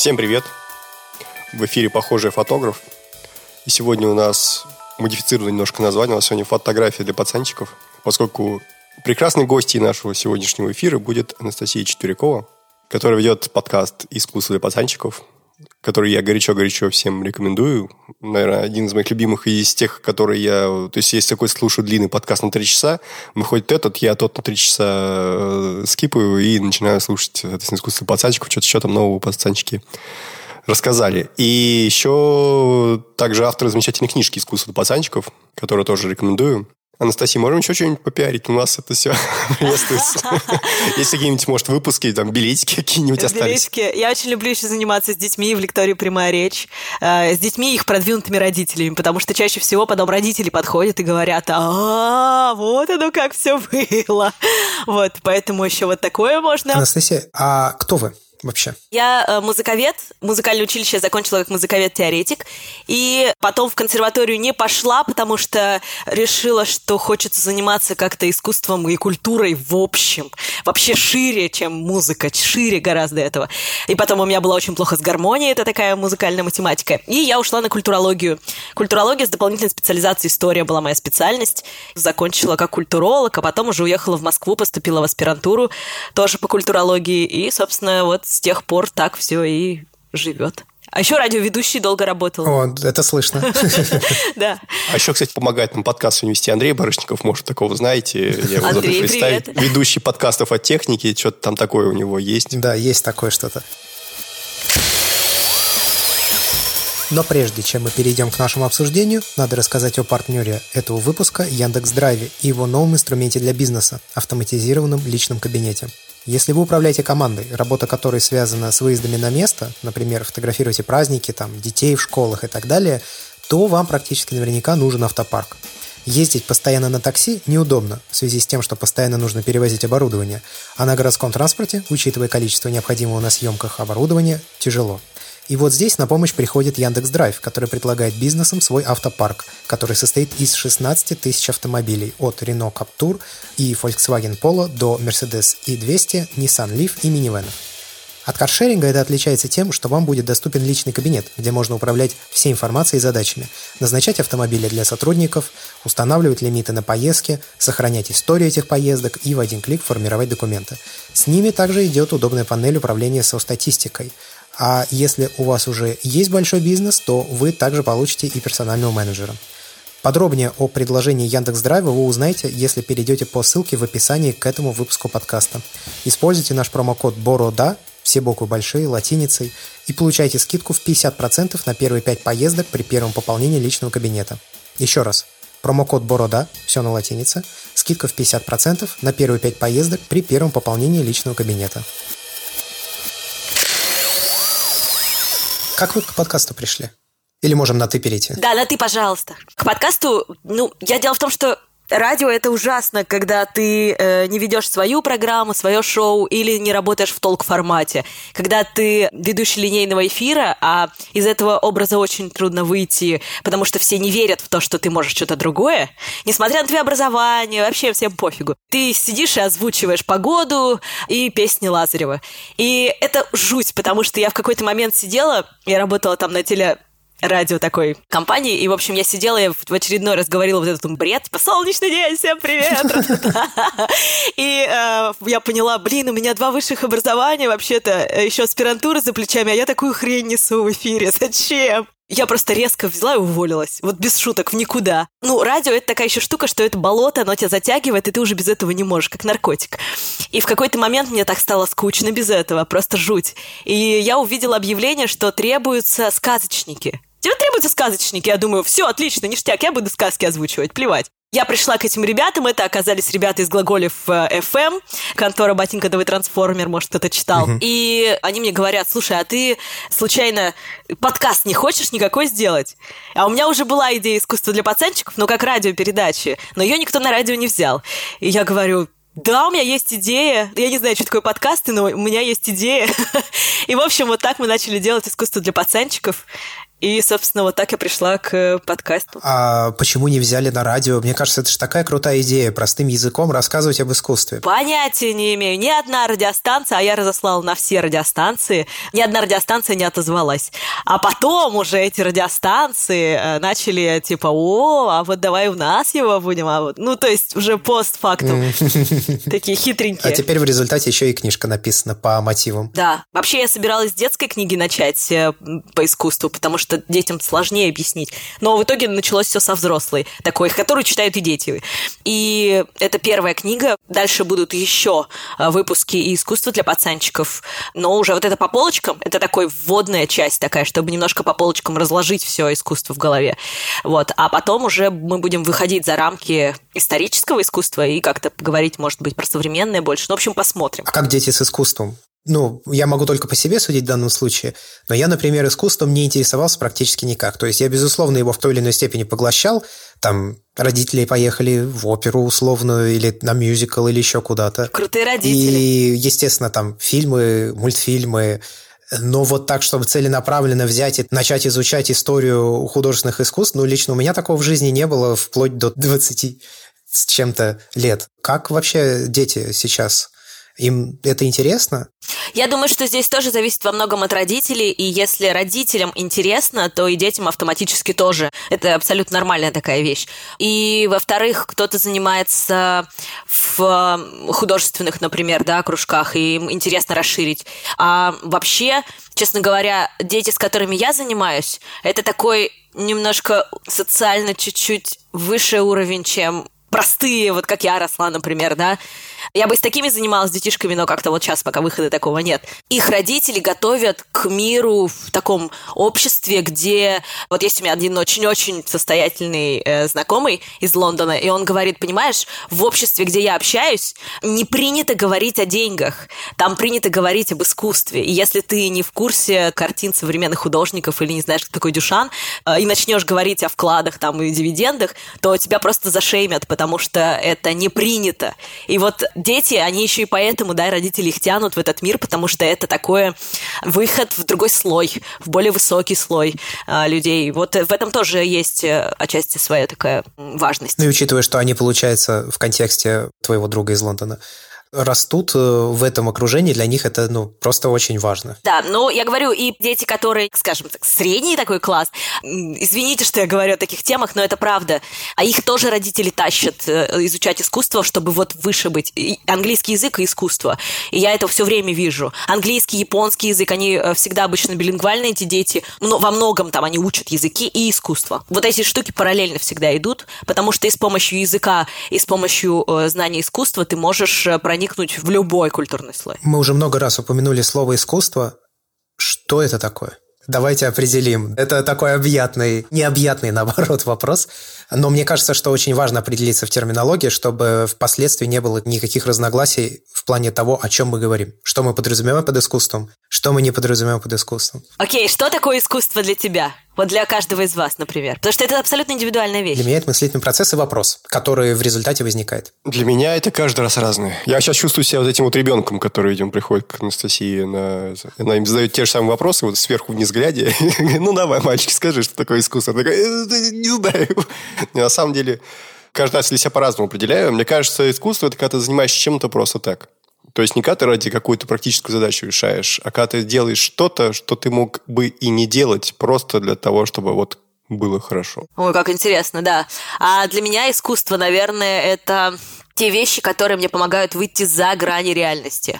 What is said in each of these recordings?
Всем привет! В эфире «Похожий фотограф». И сегодня у нас модифицированное немножко название. У нас сегодня фотография для пацанчиков, поскольку прекрасной гостьей нашего сегодняшнего эфира будет Анастасия Четверякова, которая ведет подкаст «Искусство для пацанчиков», который я горячо-горячо всем рекомендую. Наверное, один из моих любимых из тех, которые я... То есть, если такой слушаю длинный подкаст на три часа, выходит этот, я тот на три часа э, скипаю и начинаю слушать, соответственно, искусство пацанчиков, что-то еще там нового пацанчики рассказали. И еще также автор замечательной книжки «Искусство пацанчиков», которую тоже рекомендую. Анастасия, можем еще что-нибудь попиарить? У нас это все приветствуется. Есть какие-нибудь, может, выпуски, там, билетики какие-нибудь остались? Билетики. Я очень люблю еще заниматься с детьми в лектории «Прямая речь». Э, с детьми и их продвинутыми родителями, потому что чаще всего потом родители подходят и говорят, а, вот оно как все было. Вот, поэтому еще вот такое можно. Анастасия, а кто вы? Вообще? Я э, музыковед, музыкальное училище закончила как музыковед-теоретик, и потом в консерваторию не пошла, потому что решила, что хочется заниматься как-то искусством и культурой в общем, вообще шире, чем музыка, шире гораздо этого. И потом у меня было очень плохо с гармонией, это такая музыкальная математика, и я ушла на культурологию. Культурология с дополнительной специализацией история была моя специальность, закончила как культуролог, а потом уже уехала в Москву, поступила в аспирантуру тоже по культурологии, и, собственно, вот с тех пор так все и живет. А еще радиоведущий долго работал. О, это слышно. Да. А еще, кстати, помогает нам подкаст вести Андрей Барышников. Может, такого знаете. Я Андрей, привет. Ведущий подкастов о технике. Что-то там такое у него есть. Да, есть такое что-то. Но прежде чем мы перейдем к нашему обсуждению, надо рассказать о партнере этого выпуска Яндекс Драйве и его новом инструменте для бизнеса – автоматизированном личном кабинете. Если вы управляете командой, работа которой связана с выездами на место, например, фотографируете праздники, там, детей в школах и так далее, то вам практически наверняка нужен автопарк. Ездить постоянно на такси неудобно, в связи с тем, что постоянно нужно перевозить оборудование, а на городском транспорте, учитывая количество необходимого на съемках оборудования, тяжело. И вот здесь на помощь приходит Яндекс Драйв, который предлагает бизнесам свой автопарк, который состоит из 16 тысяч автомобилей от Renault Captur и Volkswagen Polo до Mercedes E200, Nissan Leaf и минивенов. От каршеринга это отличается тем, что вам будет доступен личный кабинет, где можно управлять всей информацией и задачами, назначать автомобили для сотрудников, устанавливать лимиты на поездки, сохранять историю этих поездок и в один клик формировать документы. С ними также идет удобная панель управления со статистикой, а если у вас уже есть большой бизнес, то вы также получите и персонального менеджера. Подробнее о предложении Яндекс Драйва вы узнаете, если перейдете по ссылке в описании к этому выпуску подкаста. Используйте наш промокод BORODA, все буквы большие, латиницей, и получайте скидку в 50% на первые 5 поездок при первом пополнении личного кабинета. Еще раз, промокод BORODA, все на латинице, скидка в 50% на первые 5 поездок при первом пополнении личного кабинета. Как вы к подкасту пришли? Или можем на «ты» перейти? Да, на «ты», пожалуйста. К подкасту, ну, я дело в том, что Радио это ужасно, когда ты э, не ведешь свою программу, свое шоу или не работаешь в толк-формате. Когда ты ведущий линейного эфира, а из этого образа очень трудно выйти, потому что все не верят в то, что ты можешь что-то другое. Несмотря на твое образование, вообще всем пофигу. Ты сидишь и озвучиваешь погоду и песни Лазарева. И это жуть, потому что я в какой-то момент сидела, я работала там на теле радио такой компании. И, в общем, я сидела, я в очередной раз говорила вот этот бред, типа, солнечный день, всем привет! И э, я поняла, блин, у меня два высших образования, вообще-то э, еще аспирантура за плечами, а я такую хрень несу в эфире. Зачем? Я просто резко взяла и уволилась. Вот без шуток, в никуда. Ну, радио — это такая еще штука, что это болото, оно тебя затягивает, и ты уже без этого не можешь, как наркотик. И в какой-то момент мне так стало скучно без этого, просто жуть. И я увидела объявление, что требуются сказочники. Тебе требуются сказочники. Я думаю, все, отлично, ништяк, я буду сказки озвучивать, плевать. Я пришла к этим ребятам, это оказались ребята из глаголев FM, эм, контора Ботинкодовый трансформер, может, кто-то читал. Uh-huh. И они мне говорят, слушай, а ты случайно подкаст не хочешь никакой сделать? А у меня уже была идея искусства для пацанчиков, но как радиопередачи, но ее никто на радио не взял. И я говорю, да, у меня есть идея. Я не знаю, что такое подкасты, но у меня есть идея. И, в общем, вот так мы начали делать искусство для пацанчиков. И, собственно, вот так я пришла к подкасту. А почему не взяли на радио? Мне кажется, это же такая крутая идея, простым языком рассказывать об искусстве. Понятия не имею. Ни одна радиостанция, а я разослала на все радиостанции, ни одна радиостанция не отозвалась. А потом уже эти радиостанции э, начали типа, о, а вот давай у нас его будем, а вот, ну, то есть уже постфактум. Такие хитренькие. А теперь в результате еще и книжка написана по мотивам. Да. Вообще я собиралась с детской книги начать э, по искусству, потому что что детям сложнее объяснить. Но в итоге началось все со взрослой, такой, которую читают и дети. И это первая книга. Дальше будут еще а, выпуски искусства для пацанчиков. Но уже вот это по полочкам, это такой вводная часть такая, чтобы немножко по полочкам разложить все искусство в голове. Вот. А потом уже мы будем выходить за рамки исторического искусства и как-то поговорить, может быть, про современное больше. Ну, в общем, посмотрим. А как дети с искусством? Ну, я могу только по себе судить в данном случае, но я, например, искусством не интересовался практически никак. То есть я, безусловно, его в той или иной степени поглощал. Там родители поехали в оперу условную или на мюзикл или еще куда-то. Крутые родители. И, естественно, там фильмы, мультфильмы, но вот так, чтобы целенаправленно взять и начать изучать историю художественных искусств, ну, лично у меня такого в жизни не было вплоть до 20 с чем-то лет. Как вообще дети сейчас им это интересно? Я думаю, что здесь тоже зависит во многом от родителей, и если родителям интересно, то и детям автоматически тоже. Это абсолютно нормальная такая вещь. И, во-вторых, кто-то занимается в художественных, например, да, кружках, и им интересно расширить. А вообще, честно говоря, дети, с которыми я занимаюсь, это такой немножко социально чуть-чуть выше уровень, чем простые, вот как я росла, например, да. Я бы с такими занималась детишками, но как-то вот сейчас пока выхода такого нет. Их родители готовят к миру в таком обществе, где... Вот есть у меня один очень-очень состоятельный э, знакомый из Лондона, и он говорит, понимаешь, в обществе, где я общаюсь, не принято говорить о деньгах. Там принято говорить об искусстве. И если ты не в курсе картин современных художников или не знаешь, кто такой Дюшан, э, и начнешь говорить о вкладах там и дивидендах, то тебя просто зашеймят, потому что это не принято. И вот дети, они еще и поэтому, да, родители их тянут в этот мир, потому что это такой выход в другой слой, в более высокий слой а, людей. Вот в этом тоже есть э, отчасти своя такая важность. Ну и учитывая, что они, получается, в контексте твоего друга из Лондона, растут э, в этом окружении, для них это ну, просто очень важно. Да, ну я говорю, и дети, которые, скажем так, средний такой класс, извините, что я говорю о таких темах, но это правда, а их тоже родители тащат э, изучать искусство, чтобы вот выше быть. И английский язык и искусство. И я это все время вижу. Английский, японский язык, они э, всегда обычно билингвальные, эти дети, но во многом там они учат языки и искусство. Вот эти штуки параллельно всегда идут, потому что и с помощью языка, и с помощью знания искусства ты можешь проникнуть проникнуть в любой культурный слой. Мы уже много раз упомянули слово «искусство». Что это такое? Давайте определим. Это такой объятный, необъятный, наоборот, вопрос. Но мне кажется, что очень важно определиться в терминологии, чтобы впоследствии не было никаких разногласий в плане того, о чем мы говорим. Что мы подразумеваем под искусством, что мы не подразумеваем под искусством. Окей, okay, что такое искусство для тебя? Вот для каждого из вас, например. Потому что это абсолютно индивидуальная вещь. Для меня это мыслительный процесс и вопрос, который в результате возникает. Для меня это каждый раз разное. Я сейчас чувствую себя вот этим вот ребенком, который идем приходит к Анастасии. На... Она им задает те же самые вопросы, вот сверху вниз глядя. ну, давай, мальчик, скажи, что такое искусство. Она такая, «Э, не знаю. На самом деле, каждый раз для себя по-разному определяю. Мне кажется, искусство – это когда ты занимаешься чем-то просто так. То есть не когда ты ради какую-то практическую задачу решаешь, а когда ты делаешь что-то, что ты мог бы и не делать просто для того, чтобы вот было хорошо. Ой, как интересно, да. А для меня искусство, наверное, это те вещи, которые мне помогают выйти за грани реальности.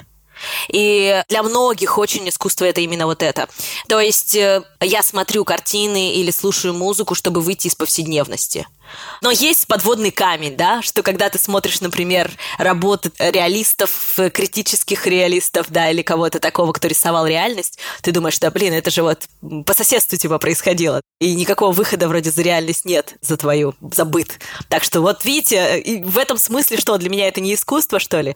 И для многих очень искусство это именно вот это. То есть э, я смотрю картины или слушаю музыку, чтобы выйти из повседневности. Но есть подводный камень, да, что когда ты смотришь, например, работы реалистов, критических реалистов, да, или кого-то такого, кто рисовал реальность, ты думаешь, да, блин, это же вот по соседству типа происходило. И никакого выхода вроде за реальность нет, за твою, за быт. Так что вот видите, и в этом смысле что, для меня это не искусство, что ли?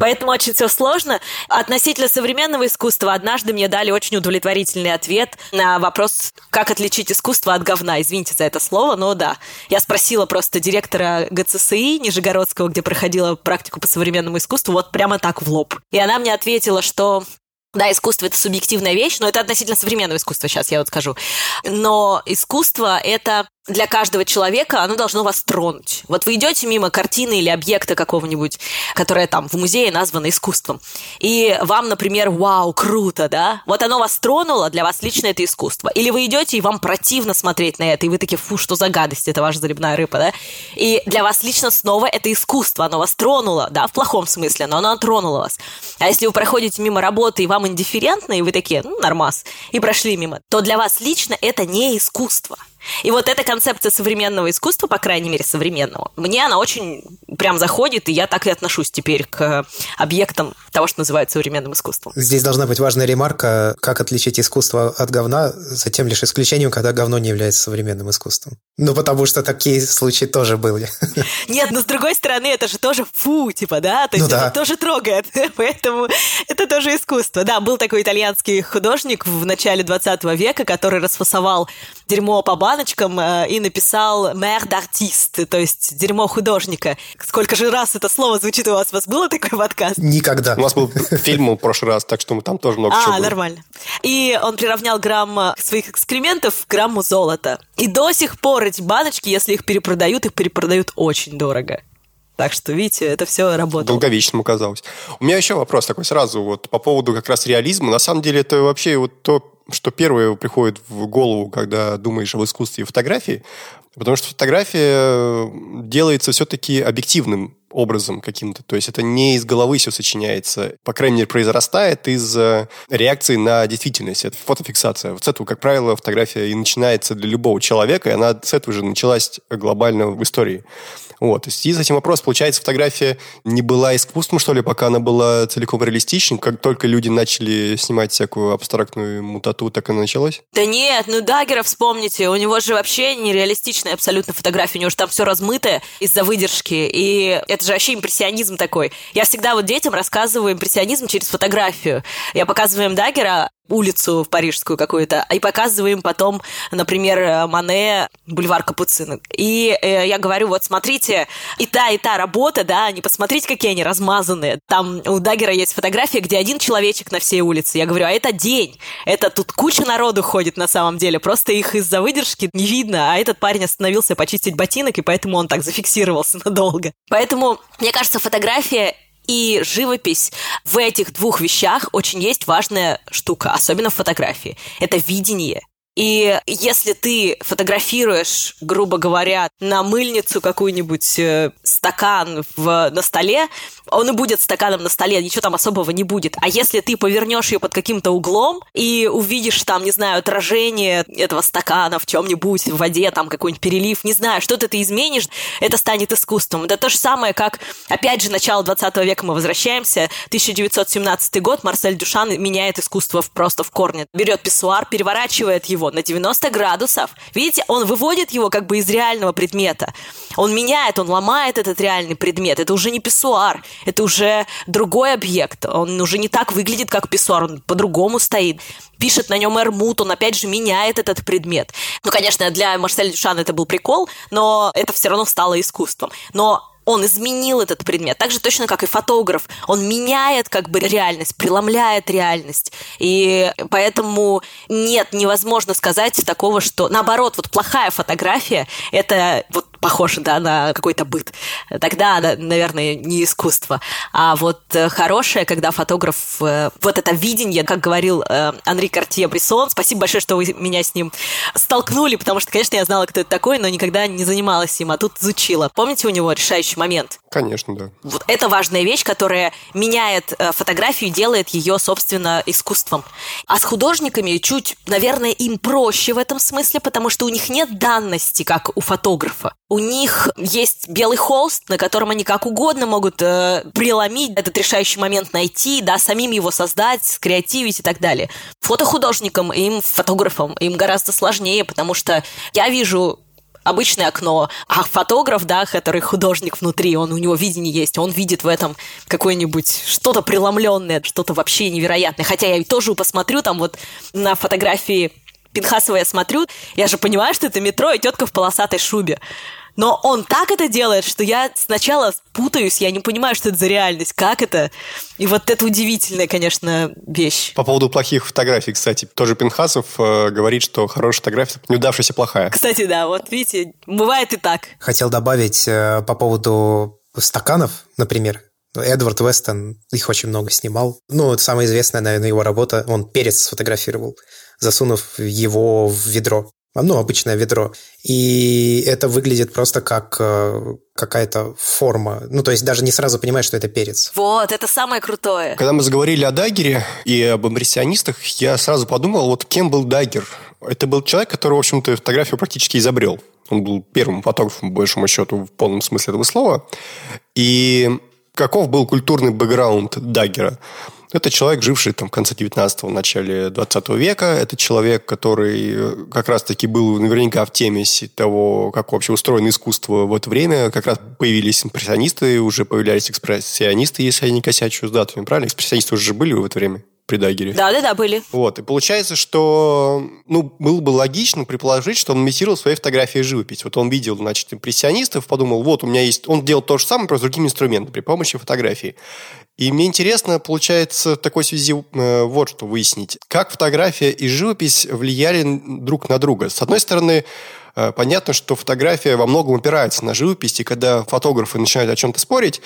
Поэтому очень все сложно. Относительно современного искусства однажды мне дали очень удовлетворительный ответ на вопрос, как отличить искусство от говна. Извините за это слово, но да. Я спросила просто директора ГЦСИ Нижегородского, где проходила практику по современному искусству, вот прямо так в лоб. И она мне ответила, что Да, искусство это субъективная вещь, но это относительно современного искусства, сейчас я вот скажу. Но искусство это для каждого человека оно должно вас тронуть. Вот вы идете мимо картины или объекта какого-нибудь, которое там в музее названо искусством, и вам, например, вау, круто, да? Вот оно вас тронуло, для вас лично это искусство. Или вы идете, и вам противно смотреть на это, и вы такие, фу, что за гадость, это ваша заливная рыба, да? И для вас лично снова это искусство, оно вас тронуло, да, в плохом смысле, но оно тронуло вас. А если вы проходите мимо работы, и вам индифферентно, и вы такие, ну, нормас, и прошли мимо, то для вас лично это не искусство. И вот эта концепция современного искусства, по крайней мере, современного, мне она очень прям заходит, и я так и отношусь теперь к объектам того, что называют современным искусством. Здесь должна быть важная ремарка, как отличить искусство от говна, за тем лишь исключением, когда говно не является современным искусством. Ну, потому что такие случаи тоже были. Нет, но с другой стороны, это же тоже фу, типа, да? То есть ну, это да. тоже трогает, поэтому это тоже искусство. Да, был такой итальянский художник в начале 20 века, который расфасовал дерьмо по баночкам э, и написал «mère d'artiste», то есть «дерьмо художника». Сколько же раз это слово звучит у вас? У вас было такой подкаст? Никогда. У нас был фильм в прошлый раз, так что мы там тоже много а, чего А, нормально. И он приравнял грамм своих экскрементов к грамму золота. И до сих пор эти баночки, если их перепродают, их перепродают очень дорого. Так что, видите, это все работает. Долговечным оказалось. У меня еще вопрос такой сразу, вот по поводу как раз реализма. На самом деле это вообще вот то, что первое приходит в голову, когда думаешь об искусстве фотографии, потому что фотография э, делается все-таки объективным образом каким-то. То есть это не из головы все сочиняется. По крайней мере, произрастает из э, реакции на действительность. Это фотофиксация. Вот с этого, как правило, фотография и начинается для любого человека, и она с этого же началась глобально в истории. Вот. И с этим вопрос, получается, фотография не была искусством, что ли, пока она была целиком реалистичной? Как только люди начали снимать всякую абстрактную мутату, так и началось? Да нет, ну Даггера вспомните, у него же вообще нереалистичная абсолютно фотография, у него же там все размытое из-за выдержки, и это же вообще импрессионизм такой. Я всегда вот детям рассказываю импрессионизм через фотографию. Я показываю им Даггера, улицу в парижскую какую-то, и показываем потом, например, Мане, бульвар Капуцинок. И э, я говорю, вот смотрите, и та, и та работа, да, не посмотрите, какие они размазанные. Там у Даггера есть фотография, где один человечек на всей улице. Я говорю, а это день. Это тут куча народу ходит на самом деле. Просто их из-за выдержки не видно. А этот парень остановился почистить ботинок, и поэтому он так зафиксировался надолго. Поэтому, мне кажется, фотография и живопись в этих двух вещах очень есть важная штука, особенно в фотографии. Это видение. И если ты фотографируешь, грубо говоря, на мыльницу какую-нибудь э, стакан в, на столе, он и будет стаканом на столе, ничего там особого не будет. А если ты повернешь ее под каким-то углом и увидишь там, не знаю, отражение этого стакана в чем-нибудь, в воде, там какой-нибудь перелив, не знаю, что-то ты изменишь, это станет искусством. Это то же самое, как, опять же, начало 20 века мы возвращаемся, 1917 год, Марсель Дюшан меняет искусство просто в корне. Берет писсуар, переворачивает его на 90 градусов. Видите, он выводит его как бы из реального предмета. Он меняет, он ломает этот реальный предмет. Это уже не писсуар, это уже другой объект. Он уже не так выглядит, как писсуар, он по-другому стоит. Пишет на нем эрмут, он опять же меняет этот предмет. Ну, конечно, для Марселя Дюшана это был прикол, но это все равно стало искусством. Но он изменил этот предмет. Так же точно, как и фотограф. Он меняет как бы реальность, преломляет реальность. И поэтому нет, невозможно сказать такого, что наоборот, вот плохая фотография – это вот похоже, да, на какой-то быт. Тогда, наверное, не искусство. А вот э, хорошее, когда фотограф, э, вот это видение, как говорил э, Анри Картье Брессон, спасибо большое, что вы меня с ним столкнули, потому что, конечно, я знала, кто это такой, но никогда не занималась им, а тут изучила. Помните у него решающий момент? Конечно, да. Вот это важная вещь, которая меняет фотографию и делает ее, собственно, искусством. А с художниками чуть, наверное, им проще в этом смысле, потому что у них нет данности, как у фотографа у них есть белый холст, на котором они как угодно могут э, преломить этот решающий момент найти, да, самим его создать, скреативить и так далее. Фотохудожникам, им, фотографам, им гораздо сложнее, потому что я вижу обычное окно, а фотограф, да, который художник внутри, он у него видение есть, он видит в этом какое-нибудь что-то преломленное, что-то вообще невероятное. Хотя я тоже посмотрю там вот на фотографии Пинхасова я смотрю, я же понимаю, что это метро и тетка в полосатой шубе. Но он так это делает, что я сначала путаюсь, я не понимаю, что это за реальность, как это. И вот это удивительная, конечно, вещь. По поводу плохих фотографий, кстати, тоже Пинхасов э, говорит, что хорошая фотография неудавшаяся плохая. Кстати, да, вот видите, бывает и так. Хотел добавить э, по поводу стаканов, например. Эдвард Вестон, их очень много снимал. Ну, это самая известная, наверное, его работа. Он перец сфотографировал, засунув его в ведро ну, обычное ведро. И это выглядит просто как э, какая-то форма. Ну, то есть даже не сразу понимаешь, что это перец. Вот, это самое крутое. Когда мы заговорили о Дагере и об импрессионистах, я сразу подумал, вот кем был Дагер? Это был человек, который, в общем-то, фотографию практически изобрел. Он был первым фотографом, по большому счету, в полном смысле этого слова. И каков был культурный бэкграунд Даггера? Это человек, живший там в конце 19-го, начале 20 века. Это человек, который э, как раз-таки был наверняка в теме того, как вообще устроено искусство в это время. Как раз появились импрессионисты, уже появлялись экспрессионисты, если я не косячу с датами, правильно? Экспрессионисты уже были в это время при Дагере. Да, да, да, были. Вот. И получается, что ну, было бы логично предположить, что он имитировал свои фотографии живопись. Вот он видел, значит, импрессионистов, подумал, вот у меня есть... Он делал то же самое, просто с другими инструментами, при помощи фотографии. И мне интересно, получается, в такой связи э, вот что выяснить. Как фотография и живопись влияли друг на друга? С одной стороны, э, понятно, что фотография во многом опирается на живопись, и когда фотографы начинают о чем-то спорить,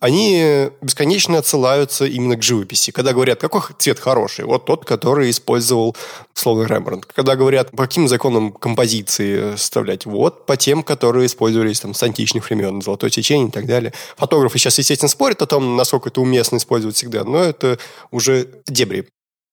они бесконечно отсылаются именно к живописи. Когда говорят, какой цвет хороший, вот тот, который использовал словно Рембрандт. Когда говорят, по каким законам композиции составлять, вот по тем, которые использовались там с античных времен, золотое течение и так далее. Фотографы сейчас, естественно, спорят о том, насколько это уместно использовать всегда, но это уже дебри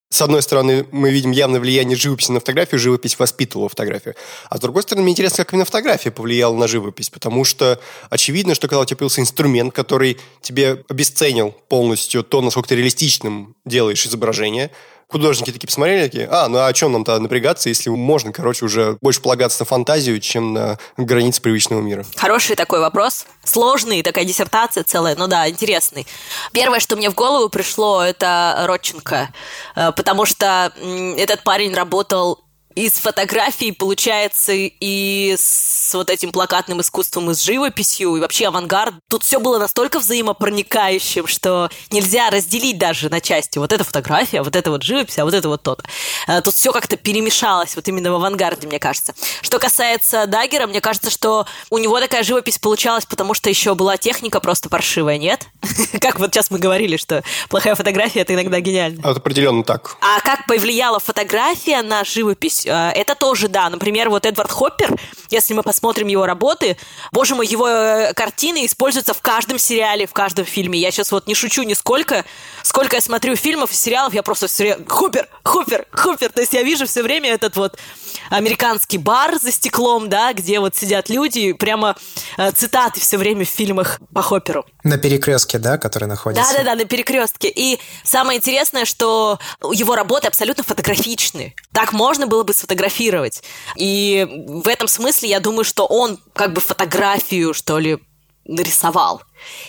с одной стороны, мы видим явное влияние живописи на фотографию, живопись воспитывала фотографию. А с другой стороны, мне интересно, как именно фотография повлияла на живопись, потому что очевидно, что когда у тебя появился инструмент, который тебе обесценил полностью то, насколько ты реалистичным делаешь изображение, художники такие посмотрели, такие, а, ну а о чем нам тогда напрягаться, если можно, короче, уже больше полагаться на фантазию, чем на границы привычного мира? Хороший такой вопрос. Сложный, такая диссертация целая, ну да, интересный. Первое, что мне в голову пришло, это Родченко, э, потому что этот парень работал из фотографий получается и с вот этим плакатным искусством, и с живописью, и вообще авангард. Тут все было настолько взаимопроникающим, что нельзя разделить даже на части. Вот эта фотография, вот это вот живопись, а вот это вот то-то. Э, тут все как-то перемешалось вот именно в авангарде, мне кажется. Что касается Даггера, мне кажется, что у него такая живопись получалась, потому что еще была техника просто паршивая, нет? Как вот сейчас мы говорили, что плохая фотография — это иногда гениально. Это определенно так. А как повлияла фотография на живопись? Есть э, это тоже, да. Например, вот Эдвард Хоппер, если мы посмотрим его работы, боже мой, его э, картины используются в каждом сериале, в каждом фильме. Я сейчас вот не шучу нисколько. Сколько я смотрю фильмов и сериалов, я просто все время... Хоппер, Хоппер, Хоппер. То есть я вижу все время этот вот американский бар за стеклом, да, где вот сидят люди, прямо э, цитаты все время в фильмах по Хопперу. На перекрестке, да, который находится? Да-да-да, на перекрестке. И самое интересное, что его работы абсолютно фотографичны. Так можно было бы сфотографировать. И в этом смысле я думаю, что он как бы фотографию, что ли, нарисовал.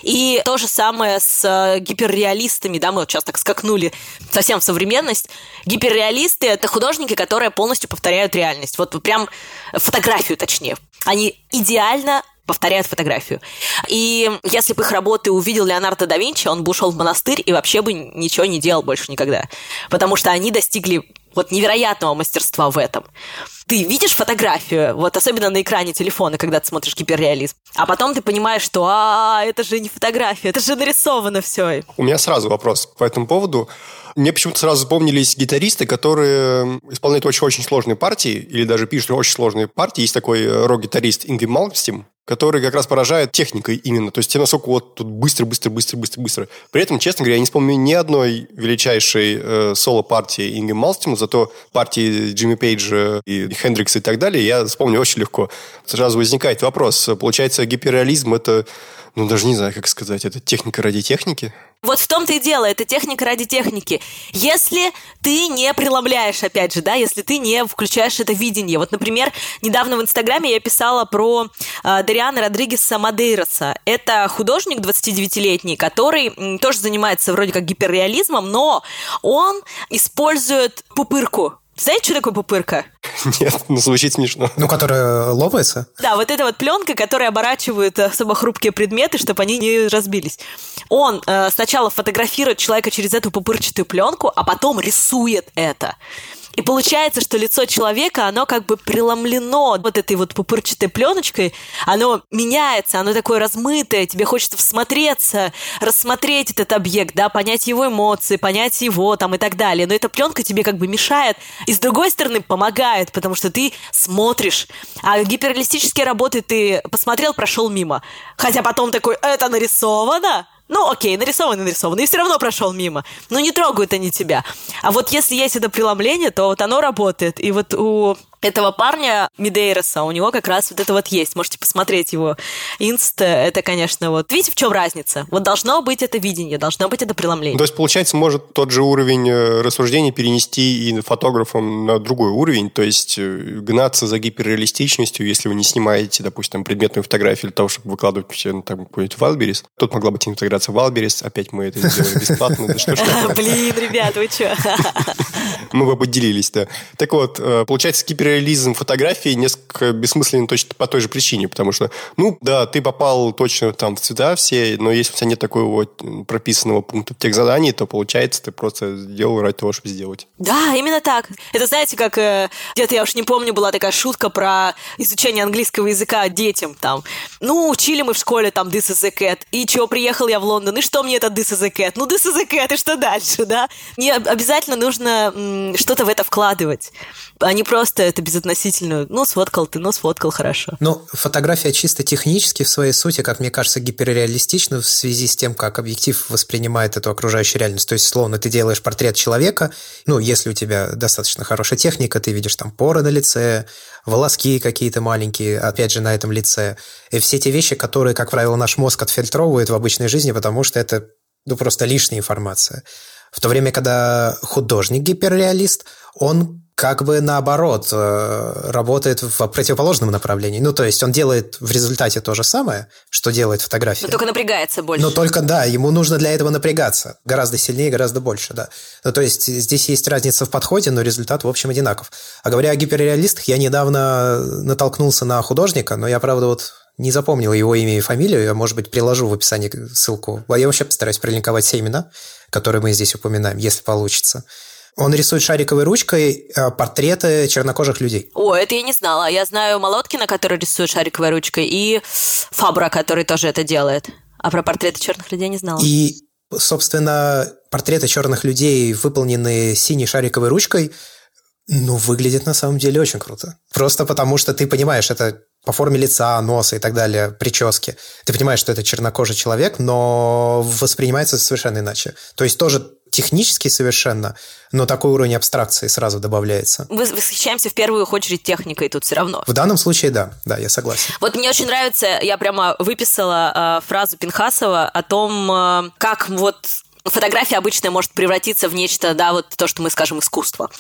И то же самое с э, гиперреалистами, да, мы вот сейчас так скакнули совсем в современность. Гиперреалисты — это художники, которые полностью повторяют реальность. Вот прям фотографию, точнее. Они идеально повторяют фотографию. И если бы их работы увидел Леонардо да Винчи, он бы ушел в монастырь и вообще бы ничего не делал больше никогда. Потому что они достигли вот невероятного мастерства в этом. Ты видишь фотографию, вот особенно на экране телефона, когда ты смотришь гиперреализм, а потом ты понимаешь, что а, это же не фотография, это же нарисовано все. У меня сразу вопрос по этому поводу. Мне почему-то сразу запомнились гитаристы, которые исполняют очень-очень сложные партии, или даже пишут очень сложные партии. Есть такой э, рок-гитарист Инги Малмстим, который как раз поражает техникой именно. То есть те насколько вот тут быстро, быстро, быстро, быстро, быстро. При этом, честно говоря, я не вспомню ни одной величайшей э, соло-партии Инги Малстима, зато партии Джимми Пейджа и Хендрикса и так далее я вспомню очень легко. Сразу возникает вопрос. Получается, гиперреализм – это ну, даже не знаю, как сказать, это техника ради техники? Вот в том-то и дело, это техника ради техники. Если ты не преломляешь, опять же, да, если ты не включаешь это видение. Вот, например, недавно в Инстаграме я писала про э, Дариана Родригеса Мадейроса. Это художник 29-летний, который тоже занимается вроде как гиперреализмом, но он использует пупырку знаете, что такое пупырка? Нет, ну звучит смешно. Ну, которая лопается? Да, вот эта вот пленка, которая оборачивает особо хрупкие предметы, чтобы они не разбились. Он э, сначала фотографирует человека через эту пупырчатую пленку, а потом рисует это. И получается, что лицо человека, оно как бы преломлено вот этой вот пупырчатой пленочкой, оно меняется, оно такое размытое, тебе хочется всмотреться, рассмотреть этот объект, да, понять его эмоции, понять его там и так далее. Но эта пленка тебе как бы мешает, и с другой стороны помогает, потому что ты смотришь. А гиперреалистические работы ты посмотрел, прошел мимо. Хотя потом такой, это нарисовано? Ну, окей, нарисован, нарисован, и все равно прошел мимо. Но не трогают они тебя. А вот если есть это преломление, то вот оно работает. И вот у этого парня Мидейроса, у него как раз вот это вот есть. Можете посмотреть его инст. Это, конечно, вот... Видите, в чем разница? Вот должно быть это видение, должно быть это преломление. То есть, получается, может тот же уровень э, рассуждений перенести и фотографом на другой уровень, то есть э, гнаться за гиперреалистичностью, если вы не снимаете, допустим, предметную фотографию для того, чтобы выкладывать на там, какой-нибудь Валберис. Тут могла быть интеграция Валберис, опять мы это сделали бесплатно. Блин, ребят, вы что? Мы бы поделились, да. Так вот, э, получается, гиперреалистичность реализм фотографии несколько бессмысленен точно по той же причине, потому что, ну, да, ты попал точно там в цвета все, но если у тебя нет такого прописанного пункта тех заданий, то получается ты просто сделал ради того, чтобы сделать. Да, именно так. Это знаете, как э, где-то я уж не помню, была такая шутка про изучение английского языка детям там. Ну, учили мы в школе там this is a cat, и чего, приехал я в Лондон, и что мне это this is a cat? Ну, this is a cat, и что дальше, да? Не обязательно нужно что-то в это вкладывать. Не просто это безотносительную, ну, сфоткал ты, ну, сфоткал хорошо. Ну, фотография чисто технически в своей сути, как мне кажется, гиперреалистична в связи с тем, как объектив воспринимает эту окружающую реальность. То есть, словно ты делаешь портрет человека, ну, если у тебя достаточно хорошая техника, ты видишь там поры на лице, волоски какие-то маленькие, опять же, на этом лице. И все те вещи, которые, как правило, наш мозг отфильтровывает в обычной жизни, потому что это ну, просто лишняя информация. В то время, когда художник-гиперреалист, он как бы наоборот э, работает в противоположном направлении. Ну, то есть он делает в результате то же самое, что делает фотография. Но только напрягается больше. Но только, да, ему нужно для этого напрягаться. Гораздо сильнее, гораздо больше, да. Ну, то есть здесь есть разница в подходе, но результат, в общем, одинаков. А говоря о гиперреалистах, я недавно натолкнулся на художника, но я, правда, вот не запомнил его имя и фамилию, я, может быть, приложу в описании ссылку. Я вообще постараюсь пролинковать все имена, которые мы здесь упоминаем, если получится. Он рисует шариковой ручкой э, портреты чернокожих людей. О, это я не знала. Я знаю Молоткина, который рисует шариковой ручкой, и Фабра, который тоже это делает. А про портреты черных людей не знала. И, собственно, портреты черных людей, выполненные синей шариковой ручкой, ну, выглядит на самом деле очень круто. Просто потому, что ты понимаешь, это по форме лица, носа и так далее, прически. Ты понимаешь, что это чернокожий человек, но воспринимается совершенно иначе. То есть тоже технически совершенно, но такой уровень абстракции сразу добавляется. Мы восхищаемся в первую очередь техникой тут все равно. В данном случае, да, да, я согласен. Вот мне очень нравится, я прямо выписала э, фразу Пинхасова о том, э, как вот фотография обычная может превратиться в нечто, да, вот то, что мы скажем, искусство.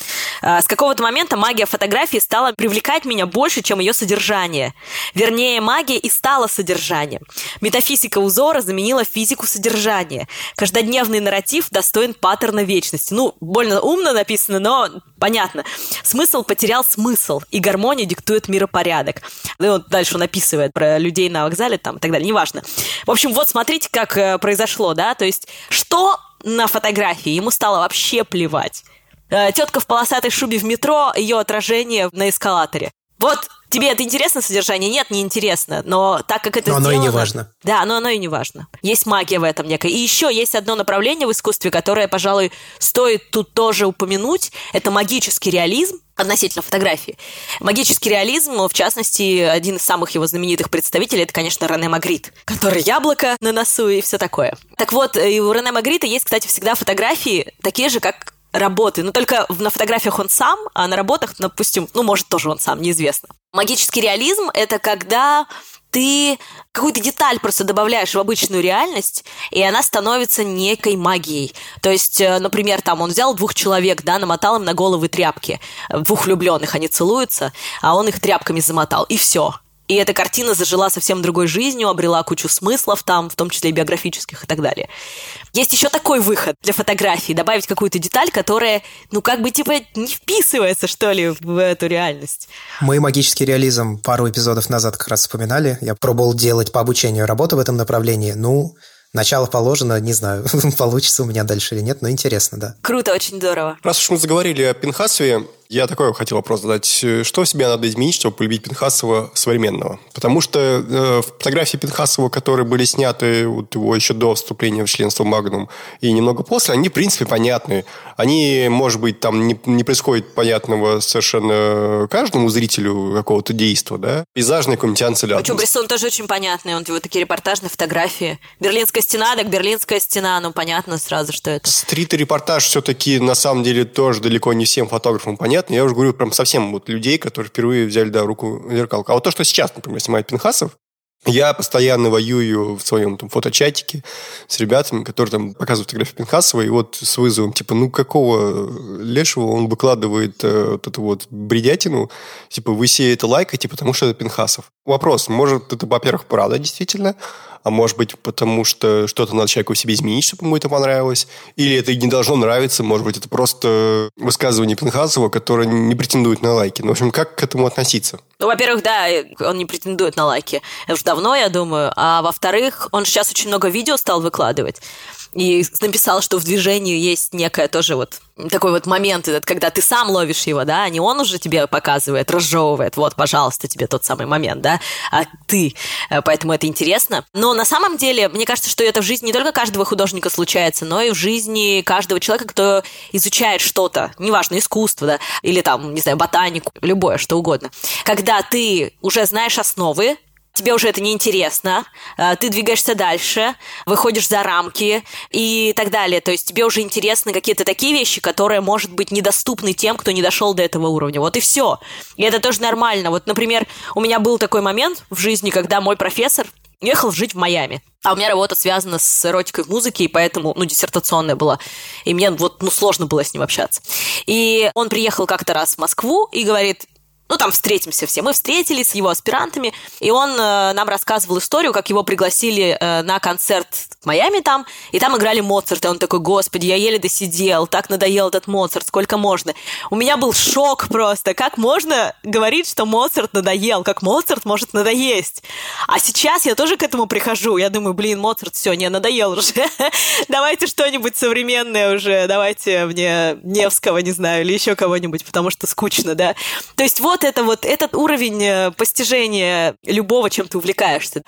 А, с какого-то момента магия фотографии стала привлекать меня больше, чем ее содержание. Вернее, магия и стала содержанием. Метафизика узора заменила физику содержания. Каждодневный нарратив достоин паттерна вечности. Ну, больно умно написано, но понятно. Смысл потерял смысл, и гармония диктует миропорядок. И вот дальше он описывает про людей на вокзале там и так далее, неважно. В общем, вот смотрите, как э, произошло, да, то есть что на фотографии, ему стало вообще плевать. Э, тетка в полосатой шубе в метро, ее отражение на эскалаторе. Вот тебе это интересно содержание? Нет, не интересно. Но так как это но сделано... оно и не важно. Да, но оно и не важно. Есть магия в этом некая. И еще есть одно направление в искусстве, которое, пожалуй, стоит тут тоже упомянуть. Это магический реализм относительно фотографии. Магический реализм, в частности, один из самых его знаменитых представителей, это, конечно, Рене Магрит, который яблоко на носу и все такое. Так вот, и у Рене Магрита есть, кстати, всегда фотографии такие же, как работы. Но только на фотографиях он сам, а на работах, допустим, ну, может, тоже он сам, неизвестно. Магический реализм – это когда ты какую-то деталь просто добавляешь в обычную реальность, и она становится некой магией. То есть, э, например, там он взял двух человек, да, намотал им на головы тряпки. Двух влюбленных, они целуются, а он их тряпками замотал, и все и эта картина зажила совсем другой жизнью, обрела кучу смыслов там, в том числе и биографических и так далее. Есть еще такой выход для фотографии, добавить какую-то деталь, которая, ну, как бы, типа, не вписывается, что ли, в эту реальность. Мы магический реализм пару эпизодов назад как раз вспоминали. Я пробовал делать по обучению работу в этом направлении. Ну, Начало положено, не знаю, получится у меня дальше или нет, но интересно, да. Круто, очень здорово. Раз уж мы заговорили о Пинхасове, я такой хотел вопрос задать. Что в себе надо изменить, чтобы полюбить Пинхасова современного? Потому что э, фотографии Пинхасова, которые были сняты вот его еще до вступления в членство Магнум и немного после, они, в принципе, понятны. Они, может быть, там не, не происходит понятного совершенно каждому зрителю какого-то действия, да? Пейзажный какой-нибудь А что, Брессон тоже очень понятный. Он вот такие репортажные фотографии. Берлинская стена, так Берлинская стена, ну, понятно сразу, что это. Стрит-репортаж все-таки, на самом деле, тоже далеко не всем фотографам понятно понятно. Я уже говорю прям совсем вот людей, которые впервые взяли, да, руку зеркалку. А вот то, что сейчас, например, снимает Пинхасов, я постоянно воюю в своем там, фоточатике с ребятами, которые там показывают фотографии Пинхасова, и вот с вызовом, типа, ну какого лешего он выкладывает э, вот эту вот бредятину, типа, вы все это лайкаете, потому что это Пинхасов. Вопрос, может, это, во-первых, правда, действительно, а может быть, потому что что-то надо человеку в себе изменить, чтобы ему это понравилось, или это не должно нравиться, может быть, это просто высказывание Пинхасова, которое не претендует на лайки. Ну, в общем, как к этому относиться? Ну, во-первых, да, он не претендует на лайки. Это уже давно, я думаю. А во-вторых, он сейчас очень много видео стал выкладывать и написал, что в движении есть некая тоже вот такой вот момент, этот, когда ты сам ловишь его, да, а не он уже тебе показывает, разжевывает, вот, пожалуйста, тебе тот самый момент, да, а ты. Э, поэтому это интересно. Но на самом деле, мне кажется, что это в жизни не только каждого художника случается, но и в жизни каждого человека, кто изучает что-то, неважно, искусство, да, или там, не знаю, ботанику, любое, что угодно. Когда ты уже знаешь основы, тебе уже это не интересно, э, ты двигаешься дальше, выходишь за рамки и так далее. То есть тебе уже интересны какие-то такие вещи, которые, может быть, недоступны тем, кто не дошел до этого уровня. Вот и все. И это тоже нормально. Вот, например, у меня был такой момент в жизни, когда мой профессор ехал жить в Майами. А у меня работа связана с эротикой в музыке, и поэтому, ну, диссертационная была. И мне вот, ну, сложно было с ним общаться. И он приехал как-то раз в Москву и говорит, ну, там встретимся все. Мы встретились с его аспирантами, и он э, нам рассказывал историю, как его пригласили э, на концерт в Майами там, и там играли Моцарт, и он такой, господи, я еле досидел, так надоел этот Моцарт, сколько можно. У меня был шок просто, как можно говорить, что Моцарт надоел, как Моцарт может надоесть. А сейчас я тоже к этому прихожу, я думаю, блин, Моцарт, все, не, надоел уже. давайте что-нибудь современное уже, давайте мне Невского, не знаю, или еще кого-нибудь, потому что скучно, да. То есть вот вот это вот, этот уровень э, постижения любого, чем ты увлекаешься.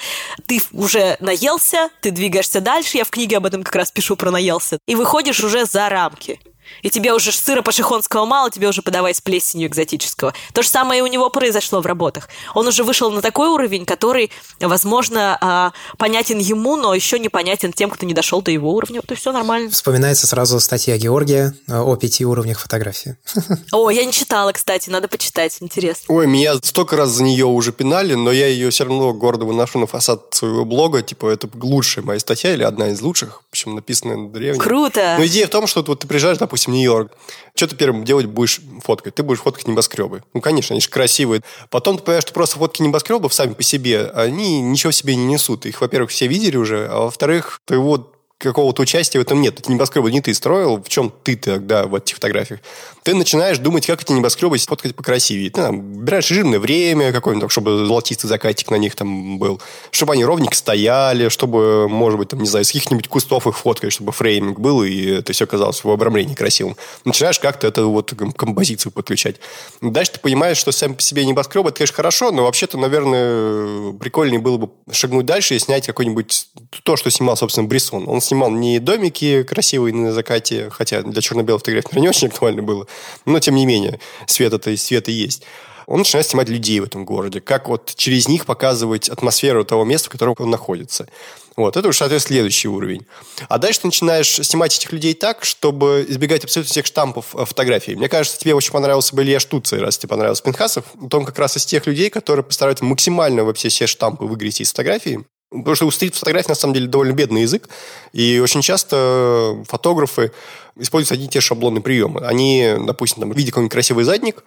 Ты уже наелся, ты двигаешься дальше, я в книге об этом как раз пишу про наелся, и выходишь уже за рамки и тебе уже сыра пашихонского мало, тебе уже подавай с плесенью экзотического. То же самое и у него произошло в работах. Он уже вышел на такой уровень, который, возможно, а, понятен ему, но еще не понятен тем, кто не дошел до его уровня. То есть все нормально. Вспоминается сразу статья Георгия а, о пяти уровнях фотографии. О, я не читала, кстати, надо почитать, интересно. Ой, меня столько раз за нее уже пинали, но я ее все равно гордо выношу на фасад своего блога, типа, это лучшая моя статья или одна из лучших, причем написанная древняя. Круто! Но идея в том, что вот ты приезжаешь, допустим, допустим, Нью-Йорк, что ты первым делать будешь фоткать? Ты будешь фоткать небоскребы. Ну, конечно, они же красивые. Потом ты понимаешь, что просто фотки небоскребов сами по себе, они ничего себе не несут. Их, во-первых, все видели уже, а во-вторых, ты вот какого-то участия в этом нет. Эти небоскребы не ты строил, в чем ты тогда в этих фотографиях. Ты начинаешь думать, как эти небоскребы фоткать покрасивее. Ты там, выбираешь жирное время какое-нибудь, чтобы золотистый закатик на них там был, чтобы они ровненько стояли, чтобы, может быть, там, не знаю, из каких-нибудь кустов их фоткать, чтобы фрейминг был, и это все казалось в обрамлении красивым. Начинаешь как-то эту вот композицию подключать. Дальше ты понимаешь, что сам по себе небоскреб, это, конечно, хорошо, но вообще-то, наверное, прикольнее было бы шагнуть дальше и снять какой-нибудь то, что снимал, собственно, Брисон. Он снимал не домики красивые на закате, хотя для черно-белой фотографии не очень актуально было, но тем не менее, свет это и свет и есть он начинает снимать людей в этом городе, как вот через них показывать атмосферу того места, в котором он находится. Вот, это уже, соответственно, следующий уровень. А дальше ты начинаешь снимать этих людей так, чтобы избегать абсолютно всех штампов э, фотографий. Мне кажется, тебе очень понравился бы Илья Штуцер, раз тебе понравился Пинхасов. Он как раз из тех людей, которые постараются максимально вообще все штампы выгреть из фотографии Потому что у стрит-фотографии, на самом деле, довольно бедный язык, и очень часто фотографы используют одни и те же шаблонные приемы. Они, допустим, там, видя какой-нибудь красивый задник,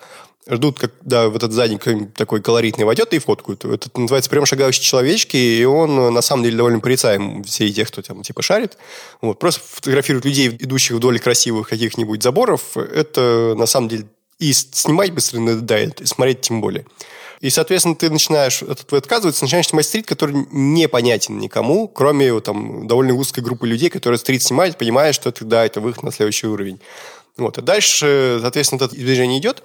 ждут, когда в этот задник такой колоритный войдет и фоткают. Это называется прям шагающие человечки, и он на самом деле довольно порицаем среди тех, кто там типа шарит. Вот. Просто фотографируют людей, идущих вдоль красивых каких-нибудь заборов. Это на самом деле и снимать быстро надоедает, и смотреть тем более. И, соответственно, ты начинаешь от этого отказываться, начинаешь снимать стрит, который непонятен никому, кроме там, довольно узкой группы людей, которые стрит снимают, понимая, что это, да, это выход на следующий уровень. Вот. И дальше, соответственно, это движение идет.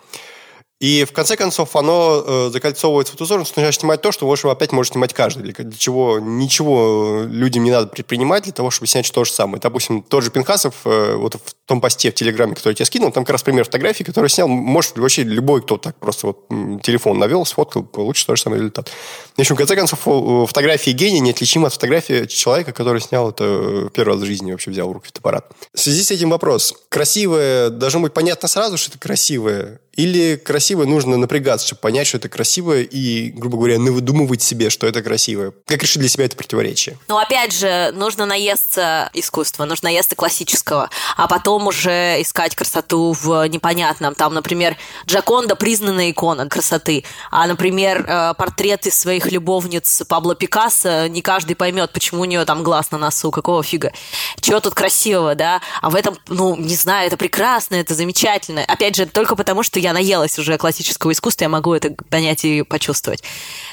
И в конце концов оно э, закольцовывается в ту сторону, что начинаешь снимать то, что, в опять может снимать каждый. Для, для чего ничего людям не надо предпринимать для того, чтобы снять то же самое. Допустим, тот же Пинхасов, э, вот в том посте в Телеграме, который я тебе скинул, там как раз пример фотографии, который снял, может вообще любой, кто так просто вот телефон навел, сфоткал, получит тот же самый результат. В общем, в конце концов, фотографии гения неотличимы от фотографии человека, который снял это первый раз в жизни, вообще взял в руки фотоаппарат. В связи с этим вопрос. Красивое, должно быть понятно сразу, что это красивое, или красиво нужно напрягаться, чтобы понять, что это красивое, и, грубо говоря, не выдумывать себе, что это красивое? Как решить для себя это противоречие? Ну, опять же, нужно наесться искусства, нужно наесться классического, а потом уже искать красоту в непонятном. Там, например, Джаконда признанная икона красоты, а, например, э, портреты своих любовниц Пабло Пикассо не каждый поймет, почему у нее там глаз на носу, какого фига. Чего тут красивого, да? А в этом, ну, не знаю, это прекрасно, это замечательно. Опять же, только потому, что я наелась уже классического искусства, я могу это понять и почувствовать.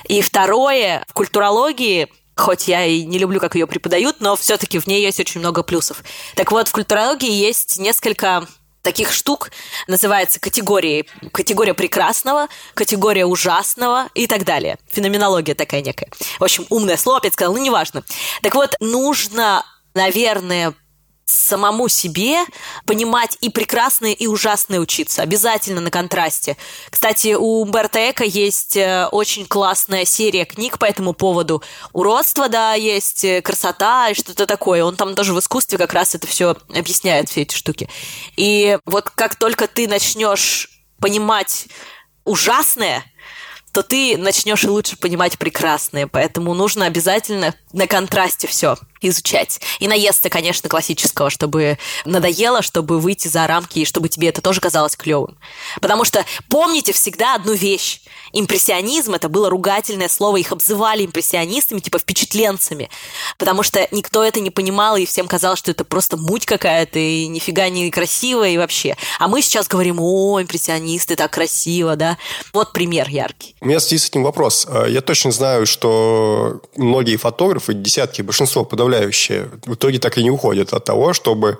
И второе, в культурологии хоть я и не люблю, как ее преподают, но все-таки в ней есть очень много плюсов. Так вот, в культурологии есть несколько таких штук называется категории. Категория прекрасного, категория ужасного и так далее. Феноменология такая некая. В общем, умное слово опять сказал, ну неважно. Так вот, нужно, наверное, самому себе понимать и прекрасное, и ужасное учиться. Обязательно на контрасте. Кстати, у Умберто Эко есть э, очень классная серия книг по этому поводу. Уродство, да, есть, э, красота и что-то такое. Он там тоже в искусстве как раз это все объясняет, все эти штуки. И вот как только ты начнешь понимать ужасное, то ты начнешь и лучше понимать прекрасное. Поэтому нужно обязательно на контрасте все изучать. И наесться, конечно, классического, чтобы надоело, чтобы выйти за рамки, и чтобы тебе это тоже казалось клевым. Потому что помните всегда одну вещь. Импрессионизм – это было ругательное слово, их обзывали импрессионистами, типа впечатленцами, потому что никто это не понимал, и всем казалось, что это просто муть какая-то, и нифига не красиво, и вообще. А мы сейчас говорим, о, импрессионисты, так красиво, да? Вот пример яркий. У меня в с этим вопрос. Я точно знаю, что многие фотографы, десятки, большинство подавляющее составляющая в итоге так и не уходит от того, чтобы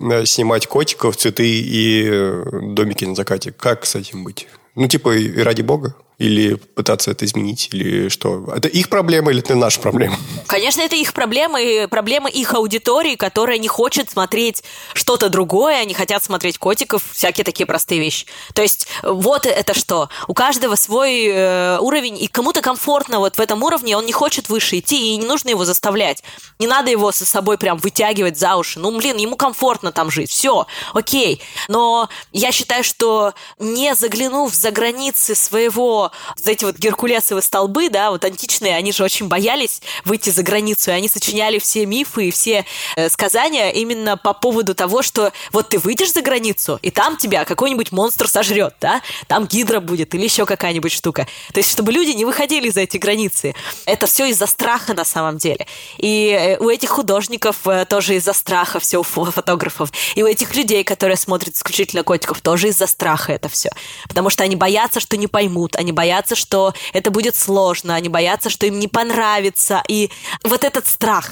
э, снимать котиков, цветы и э, домики на закате. Как с этим быть? Ну, типа, и ради бога. Или пытаться это изменить, или что? Это их проблема или это наша проблема? Конечно, это их проблема, и проблема их аудитории, которая не хочет смотреть что-то другое, они хотят смотреть котиков, всякие такие простые вещи. То есть вот это что? У каждого свой э, уровень, и кому-то комфортно вот в этом уровне, он не хочет выше идти, и не нужно его заставлять. Не надо его со собой прям вытягивать за уши. Ну, блин, ему комфортно там жить. Все, окей. Но я считаю, что не заглянув за границы своего вот эти вот геркулесовые столбы, да, вот античные, они же очень боялись выйти за границу, и они сочиняли все мифы и все э, сказания именно по поводу того, что вот ты выйдешь за границу, и там тебя какой-нибудь монстр сожрет, да, там гидра будет или еще какая-нибудь штука. То есть, чтобы люди не выходили за эти границы. Это все из-за страха на самом деле. И э, у этих художников э, тоже из-за страха все, у фотографов. И у этих людей, которые смотрят исключительно котиков, тоже из-за страха это все. Потому что они боятся, что не поймут, они боятся, что это будет сложно, они боятся, что им не понравится. И вот этот страх,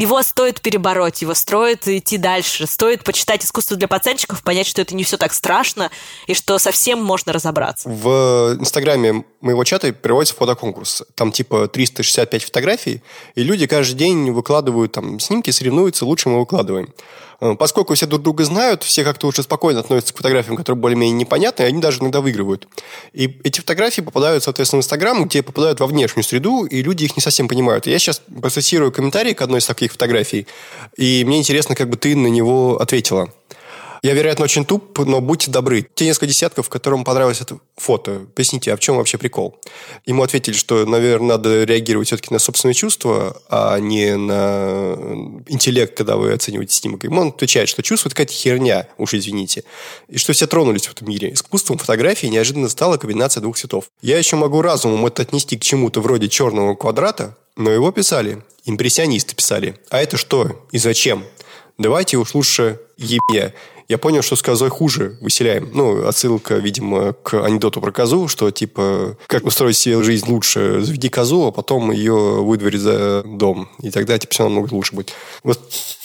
его стоит перебороть, его стоит идти дальше. Стоит почитать искусство для пацанчиков, понять, что это не все так страшно, и что совсем можно разобраться. В инстаграме моего чата проводится фотоконкурс. Там типа 365 фотографий, и люди каждый день выкладывают там снимки, соревнуются, лучше мы выкладываем. Э, поскольку все друг друга знают, все как-то уже спокойно относятся к фотографиям, которые более-менее непонятны, они даже иногда выигрывают. И эти фотографии попадают, соответственно, в Инстаграм, где попадают во внешнюю среду, и люди их не совсем понимают. я сейчас процессирую комментарий к одной из таких фотографий, и мне интересно, как бы ты на него ответила. Я, вероятно, очень туп, но будьте добры. Те несколько десятков, которым понравилось это фото, поясните, а в чем вообще прикол? Ему ответили, что, наверное, надо реагировать все-таки на собственные чувства, а не на интеллект, когда вы оцениваете снимок. Ему он отвечает, что чувство – это какая-то херня, уж извините. И что все тронулись в этом мире. Искусством фотографии неожиданно стала комбинация двух цветов. Я еще могу разумом это отнести к чему-то вроде черного квадрата, но его писали, импрессионисты писали. А это что и зачем? Давайте уж лучше ебе я понял, что с козой хуже выселяем. Ну, отсылка, видимо, к анекдоту про козу, что, типа, как устроить себе жизнь лучше, заведи козу, а потом ее выдвори за дом. И тогда, типа, все намного лучше будет. Вот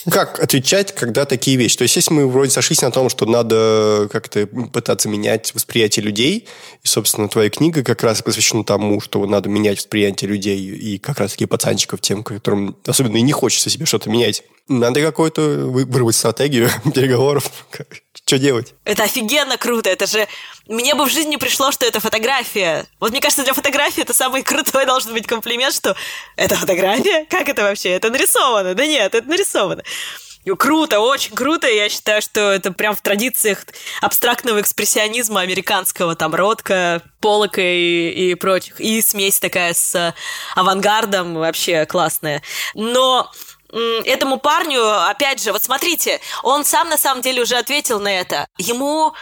как отвечать, когда такие вещи? То есть, если мы вроде сошлись на том, что надо как-то пытаться менять восприятие людей, и, собственно, твоя книга как раз посвящена тому, что надо менять восприятие людей и как раз-таки пацанчиков, тем, которым особенно и не хочется себе что-то менять. Надо какую-то выбрать стратегию переговоров. Что делать? Это офигенно круто. Это же... Мне бы в жизни пришло, что это фотография. Вот мне кажется, для фотографии это самый крутой должен быть комплимент, что это фотография? Как это вообще? Это нарисовано? Да нет, это нарисовано. Круто, очень круто. Я считаю, что это прям в традициях абстрактного экспрессионизма американского, там, Ротко, Полока и, и прочих. И смесь такая с авангардом вообще классная. Но этому парню, опять же, вот смотрите, он сам на самом деле уже ответил на это. Ему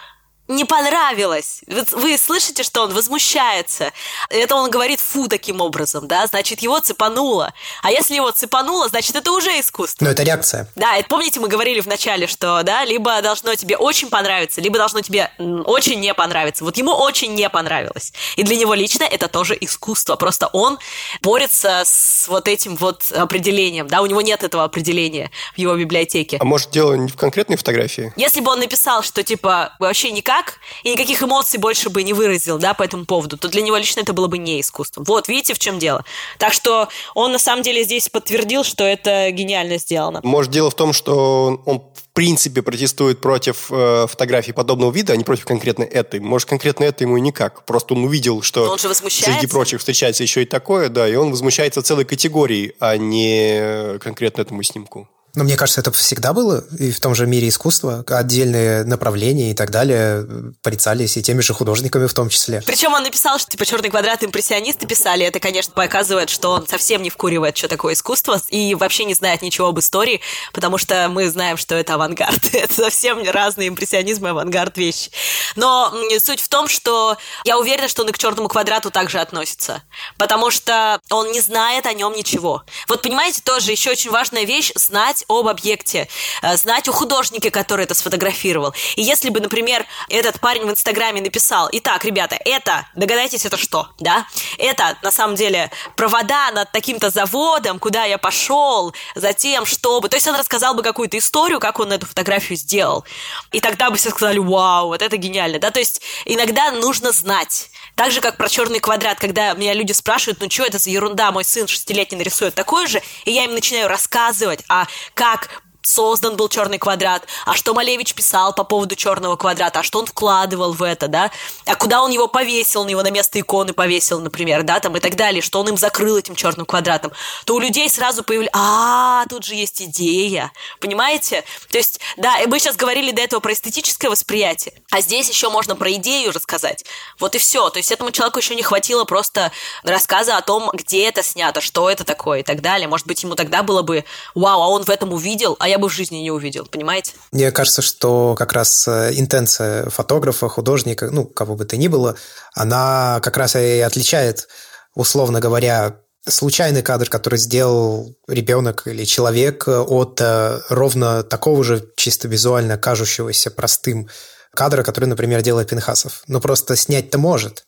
не понравилось. Вы слышите, что он возмущается. Это он говорит фу таким образом, да, значит, его цепануло. А если его цепануло, значит, это уже искусство. Но это реакция. Да, это, помните, мы говорили в начале, что, да, либо должно тебе очень понравиться, либо должно тебе очень не понравиться. Вот ему очень не понравилось. И для него лично это тоже искусство. Просто он борется с вот этим вот определением, да, у него нет этого определения в его библиотеке. А может, дело не в конкретной фотографии? Если бы он написал, что, типа, вообще никак никак, и никаких эмоций больше бы не выразил, да, по этому поводу, то для него лично это было бы не искусством. Вот, видите, в чем дело. Так что он на самом деле здесь подтвердил, что это гениально сделано. Может, дело в том, что он в принципе протестует против э, фотографий подобного вида, а не против конкретно этой. Может, конкретно это ему и никак. Просто он увидел, что он среди прочих встречается еще и такое, да, и он возмущается целой категорией, а не конкретно этому снимку. Но мне кажется, это всегда было и в том же мире искусства. Отдельные направления и так далее порицались и теми же художниками в том числе. Причем он написал, что типа «Черный квадрат» импрессионисты писали. Это, конечно, показывает, что он совсем не вкуривает, что такое искусство, и вообще не знает ничего об истории, потому что мы знаем, что это авангард. это совсем разные импрессионизм и авангард вещи. Но суть в том, что я уверена, что он и к «Черному квадрату» также относится, потому что он не знает о нем ничего. Вот понимаете, тоже еще очень важная вещь – знать знать об объекте, э, знать о художнике, который это сфотографировал. И если бы, например, этот парень в Инстаграме написал, итак, ребята, это, догадайтесь, это что, да? Это, на самом деле, провода над таким-то заводом, куда я пошел, затем, чтобы... То есть он рассказал бы какую-то историю, как он эту фотографию сделал. И тогда бы все сказали, вау, вот это гениально, да? То есть иногда нужно знать. Так же, как про черный квадрат, когда меня люди спрашивают, ну что это за ерунда, мой сын шестилетний нарисует такое же, и я им начинаю рассказывать, а как создан был черный квадрат, а что Малевич писал по поводу черного квадрата, а что он вкладывал в это, да, а куда он его повесил, он его на место иконы повесил, например, да, там и так далее, что он им закрыл этим черным квадратом, то у людей сразу появляется, а, тут же есть идея, понимаете? То есть, да, мы сейчас говорили до этого про эстетическое восприятие, а здесь еще можно про идею рассказать. Вот и все. То есть этому человеку еще не хватило просто рассказа о том, где это снято, что это такое и так далее. Может быть, ему тогда было бы, вау, а он в этом увидел, а я бы в жизни не увидел, понимаете? Мне кажется, что как раз э, интенция фотографа, художника, ну, кого бы то ни было, она как раз и отличает, условно говоря, случайный кадр, который сделал ребенок или человек от э, ровно такого же чисто визуально кажущегося простым кадра, который, например, делает Пинхасов. Ну, просто снять-то может.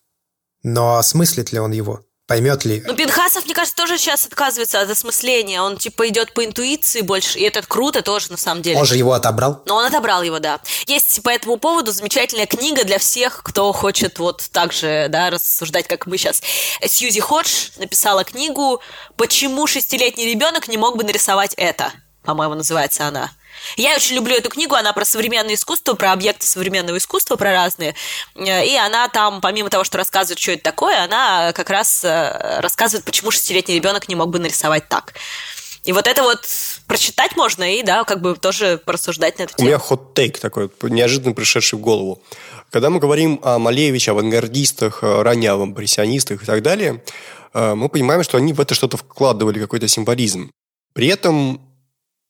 Но осмыслит ли он его? Поймет ли? Ну, Пинхасов, мне кажется, тоже сейчас отказывается от осмысления. Он, типа, идет по интуиции больше. И это круто тоже, на самом деле. Он же его отобрал? Но он отобрал его, да. Есть по этому поводу замечательная книга для всех, кто хочет вот так же, да, рассуждать, как мы сейчас. Сьюзи Ходж написала книгу «Почему шестилетний ребенок не мог бы нарисовать это?» По-моему, называется она. Я очень люблю эту книгу, она про современное искусство, про объекты современного искусства, про разные. И она там, помимо того, что рассказывает, что это такое, она как раз э, рассказывает, почему шестилетний ребенок не мог бы нарисовать так. И вот это вот прочитать можно и, да, как бы тоже порассуждать на эту тему. У меня хот-тейк такой, неожиданно пришедший в голову. Когда мы говорим о Малевиче, авангардистах, раннявом импрессионистах и так далее, э, мы понимаем, что они в это что-то вкладывали, какой-то символизм. При этом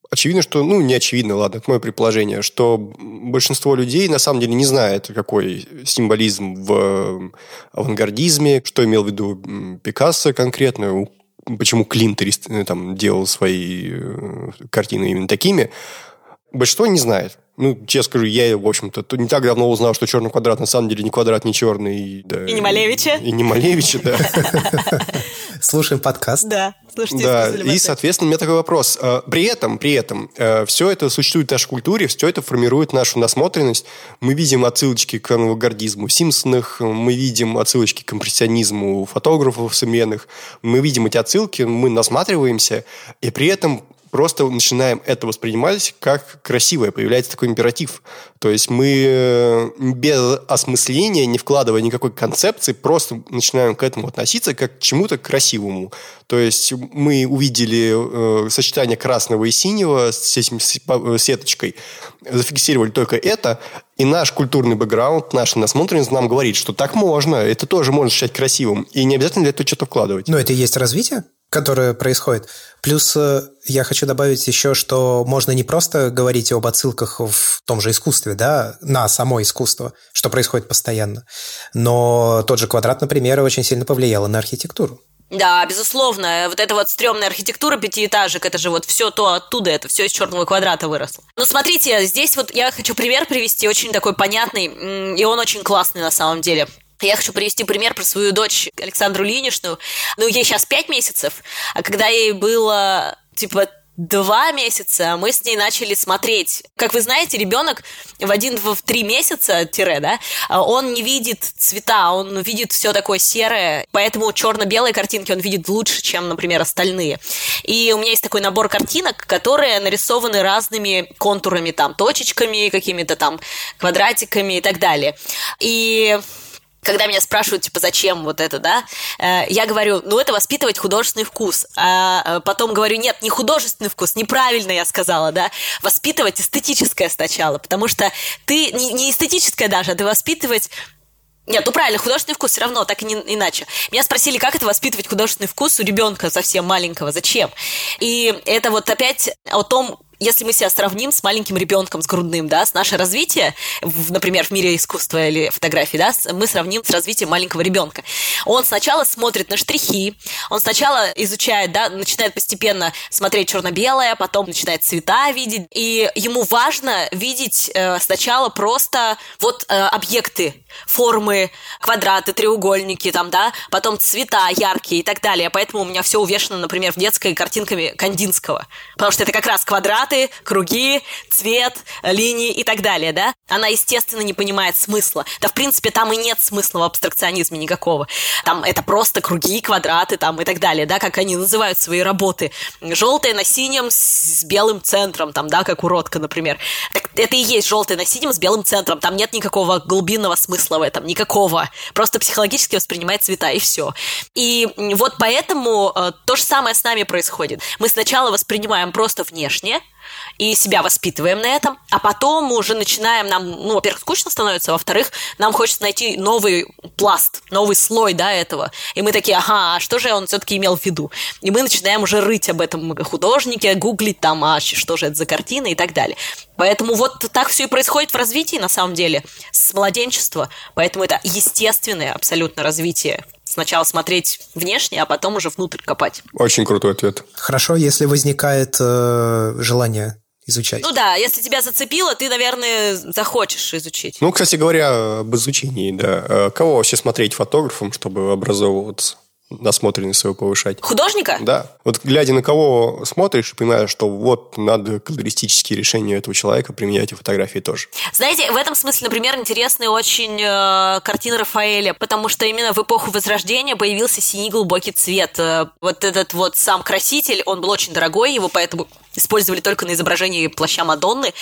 очевидно, что, ну, не очевидно, ладно, это мое предположение, что большинство людей на самом деле не знает, какой символизм в авангардизме, что имел в виду Пикассо конкретно, почему Клинт э, там, делал свои э, картины именно такими. Большинство не знает. Ну, честно скажу, я, в общем-то, не так давно узнал, что черный квадрат на самом деле не квадрат, не черный. Да, и не Малевича. И, и не Малевича, да. Слушаем подкаст. Да, слушайте. Да, и, соответственно, у меня такой вопрос. А, при этом, при этом, э, все это существует в нашей культуре, все это формирует нашу насмотренность. Мы видим отсылочки к авангардизму в Симпсонах, мы видим отсылочки к импрессионизму фотографов современных, мы видим эти отсылки, мы насматриваемся, и при этом просто начинаем это воспринимать как красивое, появляется такой императив. То есть мы э, без осмысления, не вкладывая никакой концепции, просто начинаем к этому относиться как к чему-то красивому. То есть мы увидели э, сочетание красного и синего с этим э, сеточкой, зафиксировали только это, и наш культурный бэкграунд, наша насмотренность нам говорит, что так можно, это тоже можно считать красивым, и не обязательно для этого что-то вкладывать. Но это и есть развитие? Которое происходит. Плюс э, я хочу добавить еще, что можно не просто говорить об отсылках в том же искусстве, да, на само искусство, что происходит постоянно, но тот же квадрат, например, очень сильно повлиял на архитектуру. Да, безусловно. Вот эта вот стрёмная архитектура пятиэтажек, это же вот все то оттуда, это все из черного квадрата выросло. Но смотрите, здесь вот я хочу пример привести, очень такой понятный, и он очень классный на самом деле. Я хочу привести пример про свою дочь Александру Линишну. Ну, ей сейчас пять месяцев, а когда ей было, типа, два месяца мы с ней начали смотреть. Как вы знаете, ребенок в один в три месяца тире, да, он не видит цвета, он видит все такое серое, поэтому черно-белые картинки он видит лучше, чем, например, остальные. И у меня есть такой набор картинок, которые нарисованы разными контурами, там, точечками, какими-то там квадратиками и так далее. И когда меня спрашивают, типа, зачем вот это, да, э, я говорю, ну, это воспитывать художественный вкус. А э, потом говорю, нет, не художественный вкус, неправильно я сказала, да, воспитывать эстетическое сначала, потому что ты, не, эстетическое даже, а ты воспитывать нет, ну правильно, художественный вкус все равно, так и не иначе. Меня спросили, как это воспитывать художественный вкус у ребенка совсем маленького, зачем? И это вот опять о том, если мы себя сравним с маленьким ребенком, с грудным, да, с наше развитие, в, например, в мире искусства или фотографии, да, мы сравним с развитием маленького ребенка. Он сначала смотрит на штрихи, он сначала изучает, да, начинает постепенно смотреть черно-белое, потом начинает цвета видеть, и ему важно видеть э, сначала просто вот э, объекты, формы, квадраты, треугольники, там, да, потом цвета яркие и так далее. Поэтому у меня все увешано, например, в детской картинками Кандинского, потому что это как раз квадрат квадраты, круги, цвет, линии и так далее, да? Она, естественно, не понимает смысла. Да, в принципе, там и нет смысла в абстракционизме никакого. Там это просто круги, квадраты там и так далее, да, как они называют свои работы. Желтое на синем с белым центром, там, да, как уродка, например. Так это и есть желтое на синем с белым центром. Там нет никакого глубинного смысла в этом, никакого. Просто психологически воспринимает цвета, и все. И вот поэтому э, то же самое с нами происходит. Мы сначала воспринимаем просто внешне, и себя воспитываем на этом, а потом мы уже начинаем, нам, ну, во-первых, скучно становится, во-вторых, нам хочется найти новый пласт, новый слой, да, этого. И мы такие, ага, а что же он все-таки имел в виду? И мы начинаем уже рыть об этом художнике, гуглить там, а что же это за картина и так далее. Поэтому вот так все и происходит в развитии, на самом деле, с младенчества. Поэтому это естественное абсолютно развитие сначала смотреть внешне, а потом уже внутрь копать. Очень крутой ответ. Хорошо, если возникает э, желание изучать. Ну да, если тебя зацепило, ты, наверное, захочешь изучить. Ну, кстати говоря, об изучении, да. Э, кого вообще смотреть фотографом, чтобы образовываться? Насмотренность свою повышать. Художника? Да. Вот глядя на кого смотришь, понимаешь, что вот надо колористические решения этого человека применять и фотографии тоже. Знаете, в этом смысле, например, интересны очень э, картины Рафаэля, потому что именно в эпоху Возрождения появился синий глубокий цвет. Э, вот этот вот сам краситель, он был очень дорогой, его поэтому использовали только на изображении плаща Мадонны.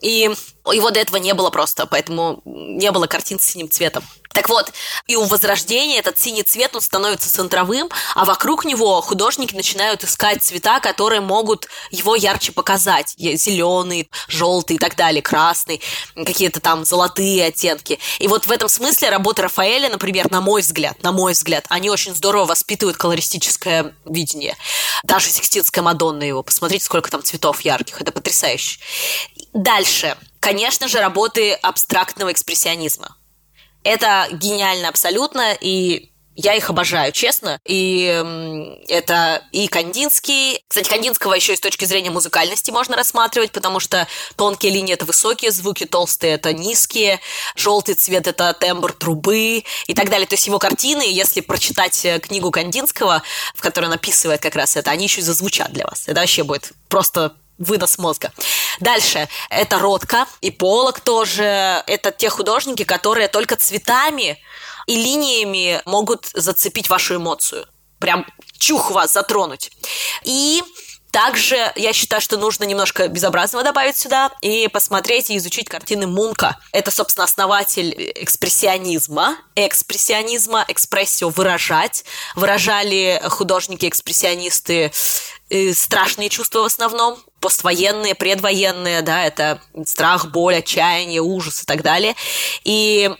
И его до этого не было просто, поэтому не было картин с синим цветом. Так вот, и у Возрождения этот синий цвет, он становится центровым, а вокруг него художники начинают искать цвета, которые могут его ярче показать. Зеленый, желтый и так далее, красный, какие-то там золотые оттенки. И вот в этом смысле работы Рафаэля, например, на мой взгляд, на мой взгляд, они очень здорово воспитывают колористическое видение. Даже Сикстинская Мадонна его. Посмотрите, сколько там цветов ярких. Это потрясающе. Дальше. Конечно же, работы абстрактного экспрессионизма. Это гениально абсолютно, и я их обожаю, честно. И это и Кандинский. Кстати, Кандинского еще и с точки зрения музыкальности можно рассматривать, потому что тонкие линии – это высокие звуки, толстые – это низкие, желтый цвет – это тембр трубы и так далее. То есть его картины, если прочитать э, книгу Кандинского, в которой он описывает как раз это, они еще и зазвучат для вас. Это вообще будет просто вынос мозга. Дальше. Это Ротко и Полок тоже. Это те художники, которые только цветами и линиями могут зацепить вашу эмоцию. Прям чух вас затронуть. И также я считаю, что нужно немножко безобразного добавить сюда и посмотреть и изучить картины Мунка. Это, собственно, основатель экспрессионизма. Экспрессионизма, экспрессию выражать. Выражали художники-экспрессионисты э, страшные чувства в основном поствоенные, предвоенные, да, это страх, боль, отчаяние, ужас и так далее. И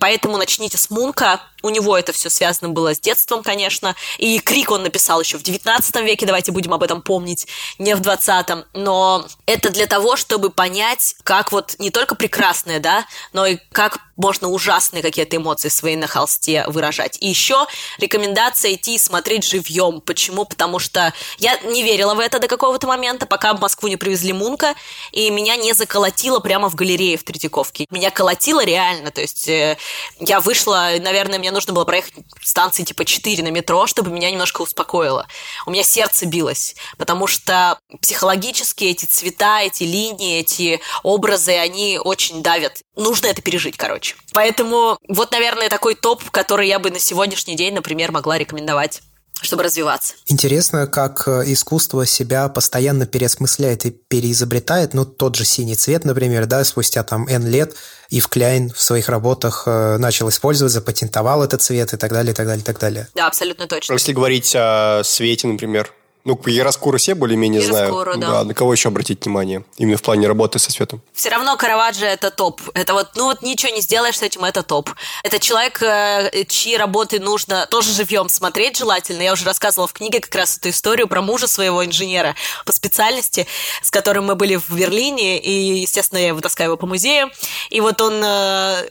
поэтому начните с Мунка, у него это все связано было с детством, конечно, и Крик он написал еще в 19 веке, давайте будем об этом помнить, не в 20 но это для того, чтобы понять, как вот не только прекрасное, да, но и как можно ужасные какие-то эмоции свои на холсте выражать. И еще рекомендация идти и смотреть живьем. Почему? Потому что я не верила в это до какого-то момента, пока Москву не привезли Мунка, и меня не заколотило прямо в галерее в Третьяковке. Меня колотило реально, то есть э, я вышла, наверное, мне нужно было проехать станции типа 4 на метро, чтобы меня немножко успокоило. У меня сердце билось, потому что психологически эти цвета, эти линии, эти образы, они очень давят. Нужно это пережить, короче. Поэтому вот, наверное, такой топ, который я бы на сегодняшний день, например, могла рекомендовать чтобы развиваться. Интересно, как э, искусство себя постоянно переосмысляет и переизобретает. Ну, тот же синий цвет, например, да, спустя там N лет Ив Кляйн в своих работах э, начал использовать, запатентовал этот цвет и так далее, и так далее, и так далее. Да, абсолютно точно. Если говорить о свете, например, ну, Яроскуру все более-менее знают. Да. да. На кого еще обратить внимание? Именно в плане работы со светом. Все равно Караваджо это топ. Это вот, ну вот ничего не сделаешь с этим, это топ. Это человек, э, чьи работы нужно тоже живьем смотреть желательно. Я уже рассказывала в книге как раз эту историю про мужа своего инженера по специальности, с которым мы были в Берлине, и, естественно, я его таскаю его по музею. И вот он, э,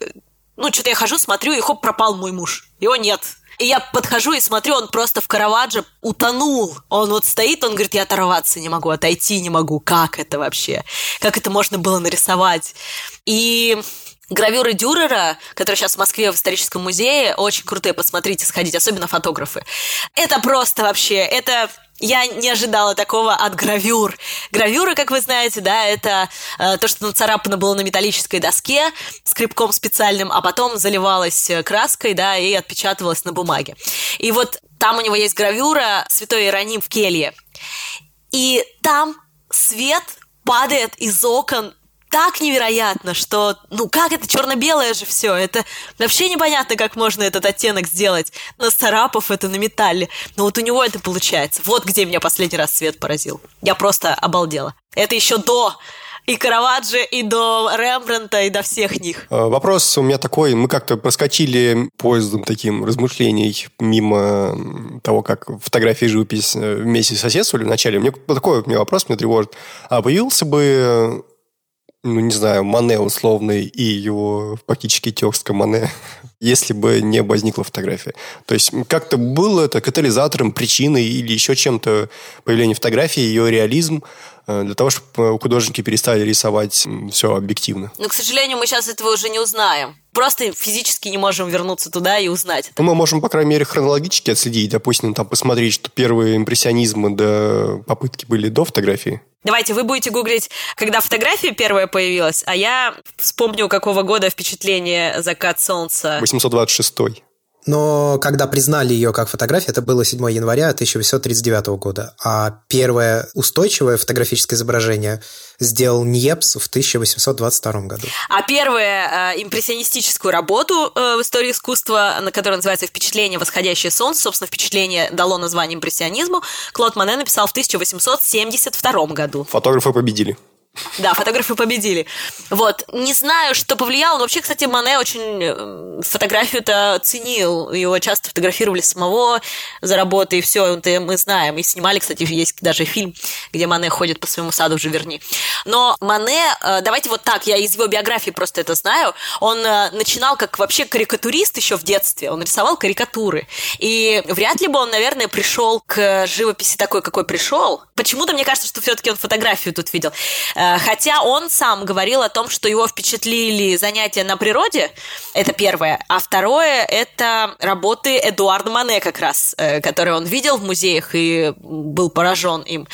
ну, что-то я хожу, смотрю, и хоп, пропал мой муж. Его нет. И я подхожу и смотрю, он просто в Караваджо утонул. Он вот стоит, он говорит, я оторваться не могу, отойти не могу. Как это вообще? Как это можно было нарисовать? И Гравюры Дюрера, которые сейчас в Москве в историческом музее, очень крутые, посмотрите, сходить, особенно фотографы. Это просто вообще, это я не ожидала такого от гравюр. Гравюры, как вы знаете, да, это э, то, что нацарапано было на металлической доске скребком специальным, а потом заливалось э, краской, да, и отпечатывалось на бумаге. И вот там у него есть гравюра «Святой Иероним в келье». И там свет падает из окон так невероятно, что, ну как это черно-белое же все, это вообще непонятно, как можно этот оттенок сделать, нацарапав это на металле. Но вот у него это получается. Вот где меня последний раз свет поразил. Я просто обалдела. Это еще до и Караваджо, и до Рембранта, и до всех них. А, вопрос у меня такой. Мы как-то проскочили поездом таким размышлений мимо того, как фотографии и живопись э, вместе соседствовали вначале. Мне такой у меня вопрос меня тревожит. А появился бы ну, не знаю, Мане условный и его фактически текст Мане, если бы не возникла фотография. То есть как-то было это катализатором, причиной или еще чем-то появление фотографии, ее реализм, Э, для того, чтобы художники перестали рисовать все объективно. Но, к сожалению, мы сейчас этого уже не узнаем. Просто физически не можем вернуться туда и узнать. Ну, мы можем, по крайней мере, хронологически отследить. Допустим, там посмотреть, что первые импрессионизмы до попытки были до фотографии. Давайте, вы будете гуглить, когда фотография первая появилась, а я вспомню, какого года впечатление «Закат солнца». 826 но когда признали ее как фотографию, это было 7 января 1839 года, а первое устойчивое фотографическое изображение сделал Ньепс в 1822 году. А первая э, импрессионистическую работу э, в истории искусства, на которой называется «Впечатление. Восходящее солнце», собственно, впечатление дало название импрессионизму, Клод Мане написал в 1872 году. Фотографы победили. Да, фотографы победили. Вот. Не знаю, что повлияло, вообще, кстати, Мане очень э, фотографию-то ценил. Его часто фотографировали самого за работой, и все, это мы знаем. И снимали, кстати, есть даже фильм, где Мане ходит по своему саду в Живерни. Но Мане, э, давайте вот так, я из его биографии просто это знаю, он э, начинал как вообще карикатурист еще в детстве, он рисовал карикатуры. И вряд ли бы он, наверное, пришел к живописи такой, какой пришел. Почему-то мне кажется, что все-таки он фотографию тут видел Э, хотя он сам говорил о том, что его впечатлили занятия на природе, это первое. А второе – это работы Эдуарда Мане как раз, э, которые он видел в музеях и был поражен им.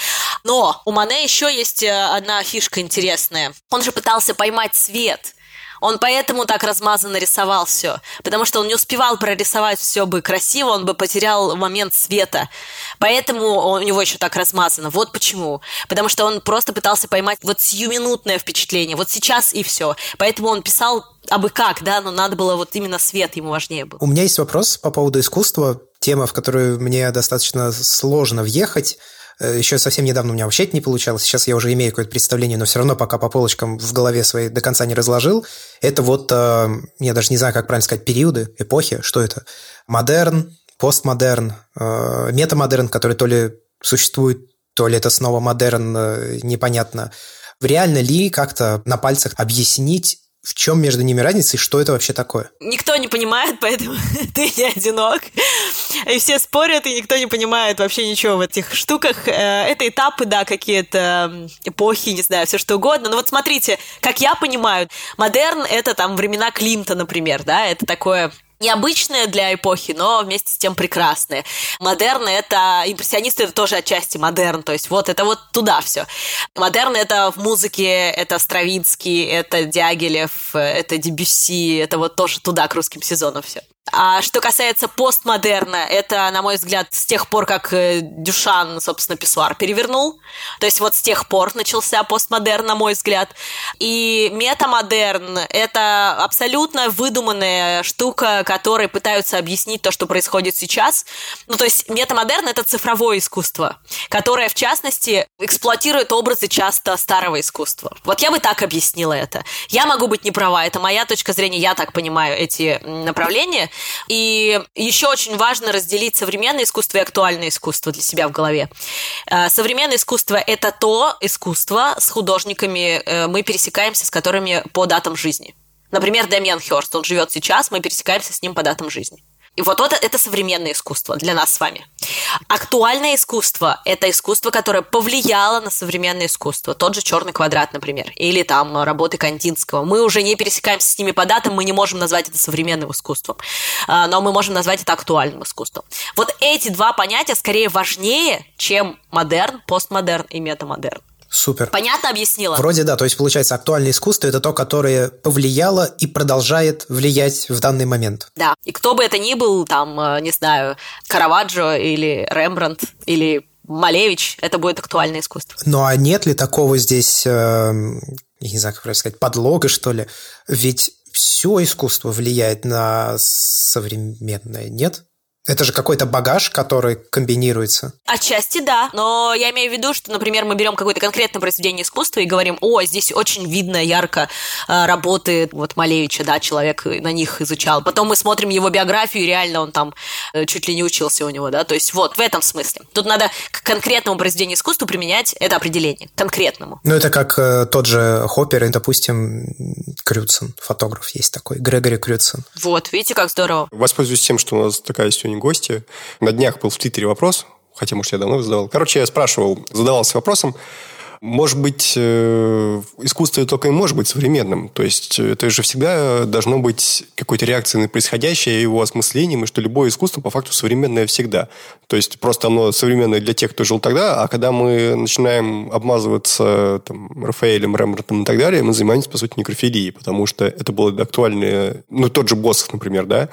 Но у Мане еще есть э, одна фишка интересная. Он же пытался поймать свет – он поэтому так размазанно рисовал все, потому что он не успевал прорисовать все бы красиво, он бы потерял момент света. Поэтому у него еще так размазано. Вот почему. Потому что он просто пытался поймать вот сиюминутное впечатление, вот сейчас и все. Поэтому он писал абы как, да, но надо было вот именно свет ему важнее был. У меня есть вопрос по поводу искусства, тема, в которую мне достаточно сложно въехать. Э, Еще совсем недавно у меня вообще это не получалось. Сейчас я уже имею какое-то представление, но все равно пока по полочкам в голове своей до конца не разложил. Это вот, э, я даже не знаю, как правильно сказать, периоды, эпохи. Что это? Модерн, постмодерн, э, метамодерн, который то ли существует, то ли это снова модерн, непонятно. Реально ли как-то на пальцах объяснить в чем между ними разница и что это вообще такое? Никто не понимает, поэтому ты не одинок. И все спорят, и никто не понимает вообще ничего в этих штуках. Э, это этапы, да, какие-то эпохи, не знаю, все что угодно. Но вот смотрите, как я понимаю, модерн — это там времена Климта, например, да, это такое необычное для эпохи, но вместе с тем прекрасное. Модерн — это... Импрессионисты — это тоже отчасти модерн, то есть вот это вот туда все. Модерн — это в музыке, это Стравинский, это Дягилев, это Дебюсси, это вот тоже туда, к русским сезонам все. А что касается постмодерна, это, на мой взгляд, с тех пор, как э, Дюшан, собственно, писсуар перевернул. То есть вот с тех пор начался постмодерн, на мой взгляд. И метамодерн — это абсолютно выдуманная штука, которой пытаются объяснить то, что происходит сейчас. Ну, то есть метамодерн — это цифровое искусство, которое, в частности, эксплуатирует образы часто старого искусства. Вот я бы так объяснила это. Я могу быть не права, это моя точка зрения, я так понимаю эти направления. И еще очень важно разделить современное искусство и актуальное искусство для себя в голове. Э, современное искусство – это то искусство с художниками, э, мы пересекаемся с которыми по датам жизни. Например, Дэмиан Хёрст, он живет сейчас, мы пересекаемся с ним по датам жизни. И вот это, это современное искусство для нас с вами. Актуальное искусство – это искусство, которое повлияло на современное искусство. Тот же «Черный квадрат», например, или там работы Кандинского. Мы уже не пересекаемся с ними по датам, мы не можем назвать это современным искусством, а, но мы можем назвать это актуальным искусством. Вот эти два понятия скорее важнее, чем модерн, постмодерн и метамодерн. Супер. Понятно объяснила? Вроде да. То есть, получается, актуальное искусство – это то, которое повлияло и продолжает влиять в данный момент. Да. И кто бы это ни был, там, э, не знаю, Караваджо или Рембрандт или Малевич, это будет актуальное искусство. Ну а нет ли такого здесь, э, не знаю, как правильно сказать, подлога, что ли? Ведь все искусство влияет на современное, нет? Это же какой-то багаж, который комбинируется. Отчасти да, но я имею в виду, что, например, мы берем какое-то конкретное произведение искусства и говорим, о, здесь очень видно, ярко э, работы вот Малевича, да, человек на них изучал. Потом мы смотрим его биографию, и реально он там э, чуть ли не учился у него, да, то есть вот в этом смысле. Тут надо к конкретному произведению искусства применять это определение, конкретному. Ну, это как э, тот же Хоппер и, допустим, Крюцен, фотограф есть такой, Грегори Крюцен. Вот, видите, как здорово. Воспользуюсь тем, что у нас такая сегодня гости. На днях был в Твиттере вопрос, хотя, может, я давно задавал. Короче, я спрашивал, задавался вопросом, может быть, э, искусство только и может быть современным. То есть это же всегда должно быть какой-то реакцией на происходящее, его осмыслением, и что любое искусство по факту современное всегда. То есть просто оно современное для тех, кто жил тогда, а когда мы начинаем обмазываться там, Рафаэлем, Рембрандтом и так далее, мы занимаемся, по сути, некрофилией, потому что это было актуально, ну, тот же Босх, например, да,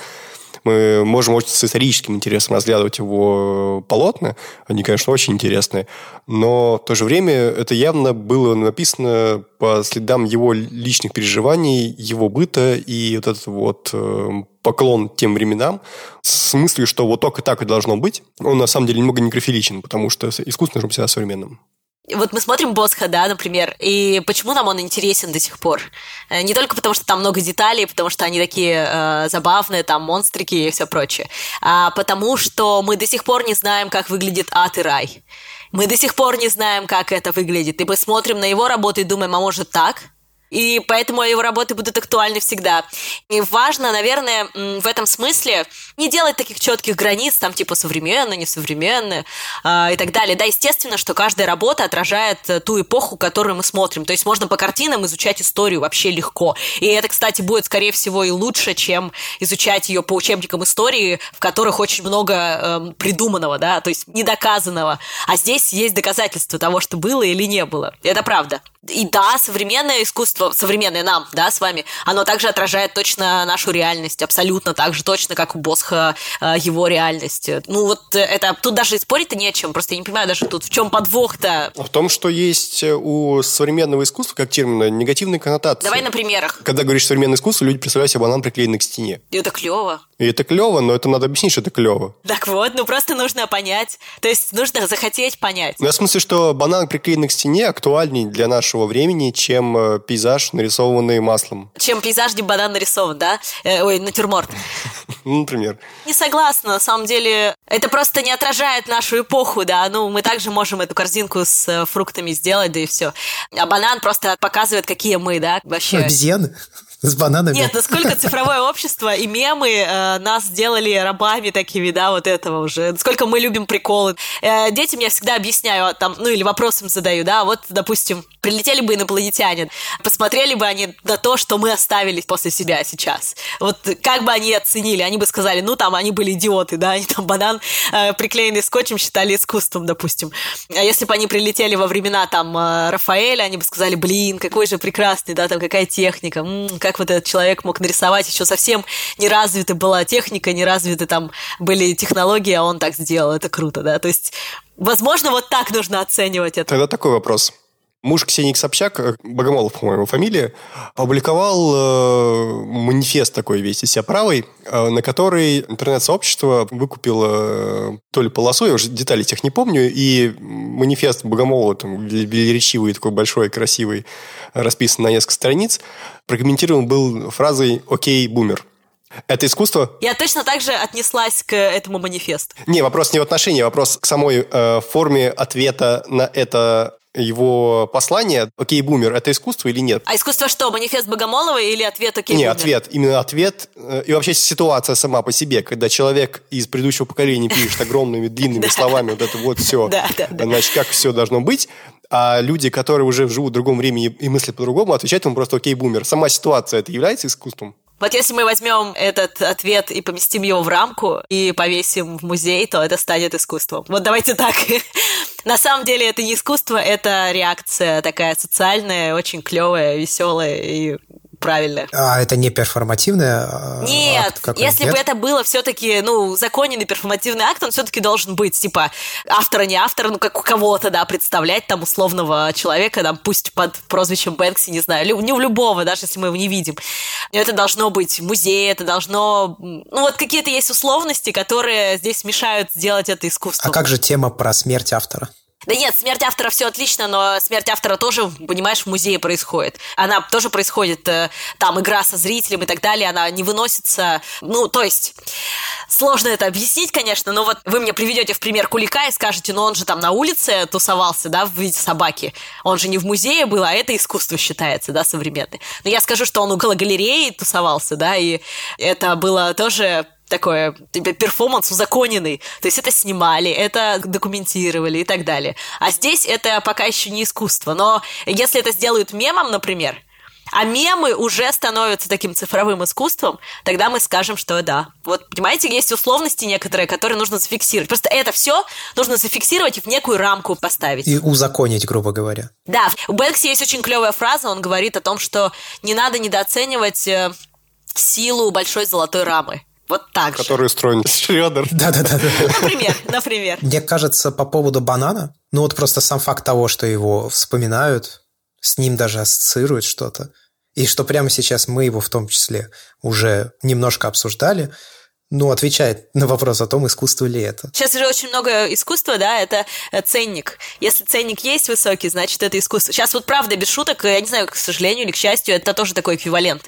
Мы можем очень с историческим интересом разглядывать его полотна. Они, конечно, очень интересные. Но в то же время это явно было написано по следам его личных переживаний, его быта и вот этот вот э, поклон тем временам с мыслью, что вот только так и должно быть, он на самом деле немного некрофиличен, потому что искусство нужно всегда современным. Вот мы смотрим Босха, да, например, и почему нам он интересен до сих пор? Э, не только потому, что там много деталей, потому что они такие э, забавные, там монстрики и все прочее, а потому что мы до сих пор не знаем, как выглядит ад и рай. Мы до сих пор не знаем, как это выглядит. И мы смотрим на его работу и думаем, а может так? И поэтому его работы будут актуальны всегда. И важно, наверное, в этом смысле не делать таких четких границ, там типа современно, несовременно э, и так далее. Да, естественно, что каждая работа отражает э, ту эпоху, которую мы смотрим. То есть можно по картинам изучать историю вообще легко. И это, кстати, будет, скорее всего, и лучше, чем изучать ее по учебникам истории, в которых очень много э, придуманного, да, то есть недоказанного. А здесь есть доказательства того, что было или не было. Это правда. И да, современное искусство, современное нам, да, с вами, оно также отражает точно нашу реальность, абсолютно так же точно, как у Босха э, его реальность. Ну вот это, тут даже спорить-то не о чем, просто я не понимаю даже тут, в чем подвох-то. В том, что есть у современного искусства, как термина, негативные коннотации. Давай на примерах. Когда говоришь современное искусство, люди представляют себе банан, приклеенный к стене. И это клево. И это клево, но это надо объяснить, что это клево. Так вот, ну просто нужно понять. То есть нужно захотеть понять. Ну, в смысле, что банан, приклеенный к стене, актуальней для нашего времени, чем э, пейзаж, нарисованный маслом. Чем пейзаж, где банан нарисован, да? Э, ой, натюрморт. Ну, например. Не согласна, на самом деле. Это просто не отражает нашу эпоху, да. Ну, мы также можем эту корзинку с э, фруктами сделать, да и все. А банан просто показывает, какие мы, да, вообще. Обезьяны? С бананами? Нет, насколько цифровое общество и мемы э, нас сделали рабами такими, да, вот этого уже. Насколько мы любим приколы. Э, детям я всегда объясняю, а, там, ну или вопросом задаю, да, вот, допустим, прилетели бы инопланетяне, посмотрели бы они на то, что мы оставили после себя сейчас. Вот как бы они оценили? Они бы сказали, ну там, они были идиоты, да, они там банан, э, приклеенный скотчем, считали искусством, допустим. А если бы они прилетели во времена там э, Рафаэля, они бы сказали, блин, какой же прекрасный, да, там какая техника, м-м, как вот этот человек мог нарисовать, еще совсем не развита была техника, не развиты там были технологии, а он так сделал, это круто, да, то есть, возможно, вот так нужно оценивать это. Тогда такой вопрос. Муж Ксении Собчак, э, Богомолов, по-моему, фамилия, опубликовал э, манифест такой весь из себя правый, э, на который интернет-сообщество выкупило э, то ли полосу, я уже деталей тех не помню, и манифест Богомолова, там, велеречивый, такой большой, красивый, расписан на несколько страниц, прокомментирован был фразой «Окей, бумер». Это искусство? Я точно так же отнеслась к этому манифесту. Не, вопрос не в отношении, вопрос к самой э, форме ответа на это его послание «Окей, бумер» — это искусство или нет? А искусство что, манифест Богомолова или ответ «Окей, Не, бумер»? ответ. Именно ответ. Э, и вообще ситуация сама по себе, когда человек из предыдущего поколения пишет огромными длинными словами вот это вот все, значит, как все должно быть, а люди, которые уже живут в другом времени и мыслят по-другому, отвечают ему просто «Окей, бумер». Сама ситуация это является искусством? Вот если мы возьмем этот ответ и поместим его в рамку и повесим в музей, то это станет искусством. Вот давайте так. На самом деле это не искусство, это реакция такая социальная, очень клевая, веселая и правильно. А это не перформативное? А, нет, акт если нет? бы это было все-таки, ну, законенный перформативный акт, он все-таки должен быть, типа, автора, не автора, ну, как у кого-то, да, представлять там условного человека, там, пусть под прозвищем Бэнкси, не знаю, не у любого, даже если мы его не видим. Но это должно быть музей, это должно... Ну, вот какие-то есть условности, которые здесь мешают сделать это искусство. А как же тема про смерть автора? Да нет, смерть автора все отлично, но смерть автора тоже, понимаешь, в музее происходит. Она тоже происходит, э, там, игра со зрителем и так далее, она не выносится, ну, то есть... Сложно это объяснить, конечно, но вот вы мне приведете в пример Кулика и скажете, ну он же там на улице тусовался, да, в виде собаки. Он же не в музее был, а это искусство считается, да, современное. Но я скажу, что он около галереи тусовался, да, и это было тоже такое перформанс узаконенный. То есть это снимали, это документировали и так далее. А здесь это пока еще не искусство. Но если это сделают мемом, например, а мемы уже становятся таким цифровым искусством, тогда мы скажем, что да. Вот, понимаете, есть условности некоторые, которые нужно зафиксировать. Просто это все нужно зафиксировать и в некую рамку поставить. И узаконить, грубо говоря. Да, у Бэнкси есть очень клевая фраза, он говорит о том, что не надо недооценивать э, силу большой золотой рамы. Вот так же. Который устроен Шредер. Да-да-да. Например, например. Мне кажется, по поводу банана, ну вот просто сам факт того, что его вспоминают, с ним даже ассоциируют что-то, и что прямо сейчас мы его в том числе уже немножко обсуждали, ну, отвечает на вопрос о том, искусство ли это. Сейчас уже очень много искусства, да, это э, ценник. Если ценник есть высокий, значит, это искусство. Сейчас вот правда, без шуток, я не знаю, к сожалению или к счастью, это тоже такой эквивалент.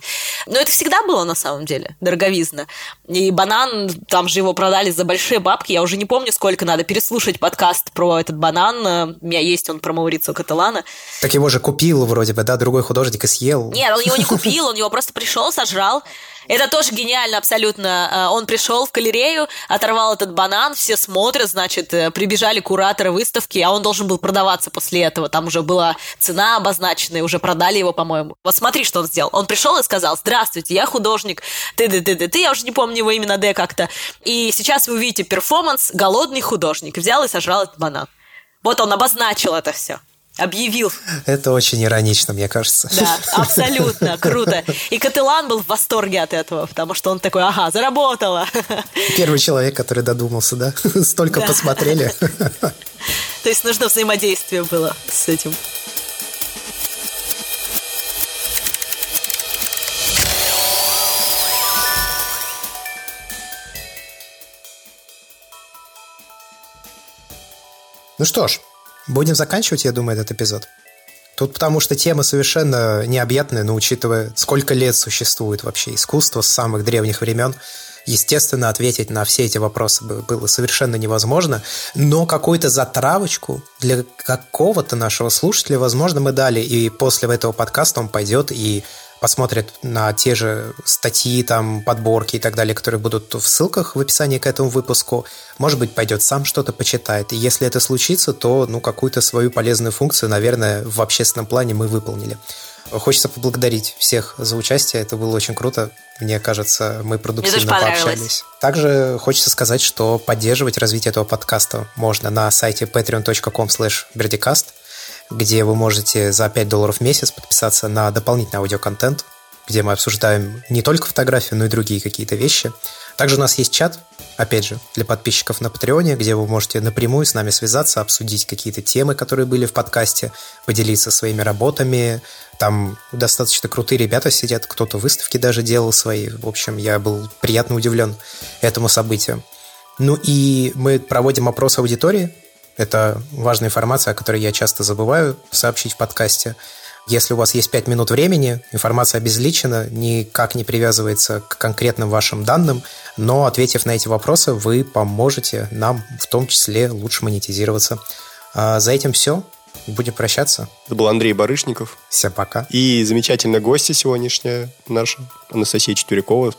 Но это всегда было на самом деле, дороговизна. И банан, там же его продали за большие бабки, я уже не помню, сколько надо переслушать подкаст про этот банан. У меня есть он про Маурицио Каталана. Так его же купил вроде бы, да, другой художник и съел. Нет, он его не купил, он его просто пришел, сожрал. Это тоже гениально абсолютно. Э, он пришел в галерею, оторвал этот банан, все смотрят, значит, э, прибежали кураторы выставки, а он должен был продаваться после этого. Там уже была цена обозначена, и уже продали его, по-моему. Вот смотри, что он сделал. Он пришел и сказал, здравствуйте, я художник, ты ты ты ты ты я уже не помню его именно Д как-то. И сейчас вы увидите перформанс «Голодный художник». Взял и сожрал этот банан. Вот он обозначил это все объявил. Это очень иронично, мне кажется. Да, абсолютно, круто. И Кателан был в восторге от этого, потому что он такой, ага, заработала. Первый человек, который додумался, да? Столько да. посмотрели. То есть нужно взаимодействие было с этим. Ну что ж, Будем заканчивать, я думаю, этот эпизод. Тут потому что тема совершенно необъятная, но учитывая, сколько лет существует вообще искусство с самых древних времен, естественно, ответить на все эти вопросы было совершенно невозможно, но какую-то затравочку для какого-то нашего слушателя, возможно, мы дали, и после этого подкаста он пойдет и посмотрит на те же статьи, там, подборки и так далее, которые будут в ссылках в описании к этому выпуску. Может быть, пойдет сам что-то почитает. И если это случится, то, ну, какую-то свою полезную функцию, наверное, в общественном плане мы выполнили. Хочется поблагодарить всех за участие. Это было очень круто. Мне кажется, мы продуктивно пообщались. Также хочется сказать, что поддерживать развитие этого подкаста можно на сайте patreon.com slash где вы можете за 5 долларов в месяц подписаться на дополнительный аудиоконтент, где мы обсуждаем не только фотографии, но и другие какие-то вещи. Также у нас есть чат, опять же, для подписчиков на Патреоне, где вы можете напрямую с нами связаться, обсудить какие-то темы, которые были в подкасте, поделиться своими работами. Там достаточно крутые ребята сидят, кто-то выставки даже делал свои. В общем, я был приятно удивлен этому событию. Ну и мы проводим опрос аудитории, это важная информация, о которой я часто забываю сообщить в подкасте. Если у вас есть 5 минут времени, информация обезличена, никак не привязывается к конкретным вашим данным, но ответив на эти вопросы, вы поможете нам в том числе лучше монетизироваться. А за этим все. Будем прощаться. Это был Андрей Барышников. Всем пока. И замечательная гостья сегодняшняя наша, Анастасия Четверякова,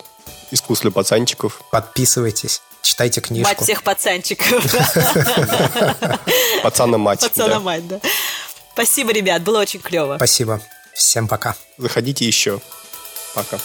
искусство пацанчиков. Подписывайтесь. Читайте книжку. Мать всех пацанчиков. Пацана-мать. Пацана-мать, да. Спасибо, ребят, было очень клево. Спасибо. Всем пока. Заходите еще. Пока.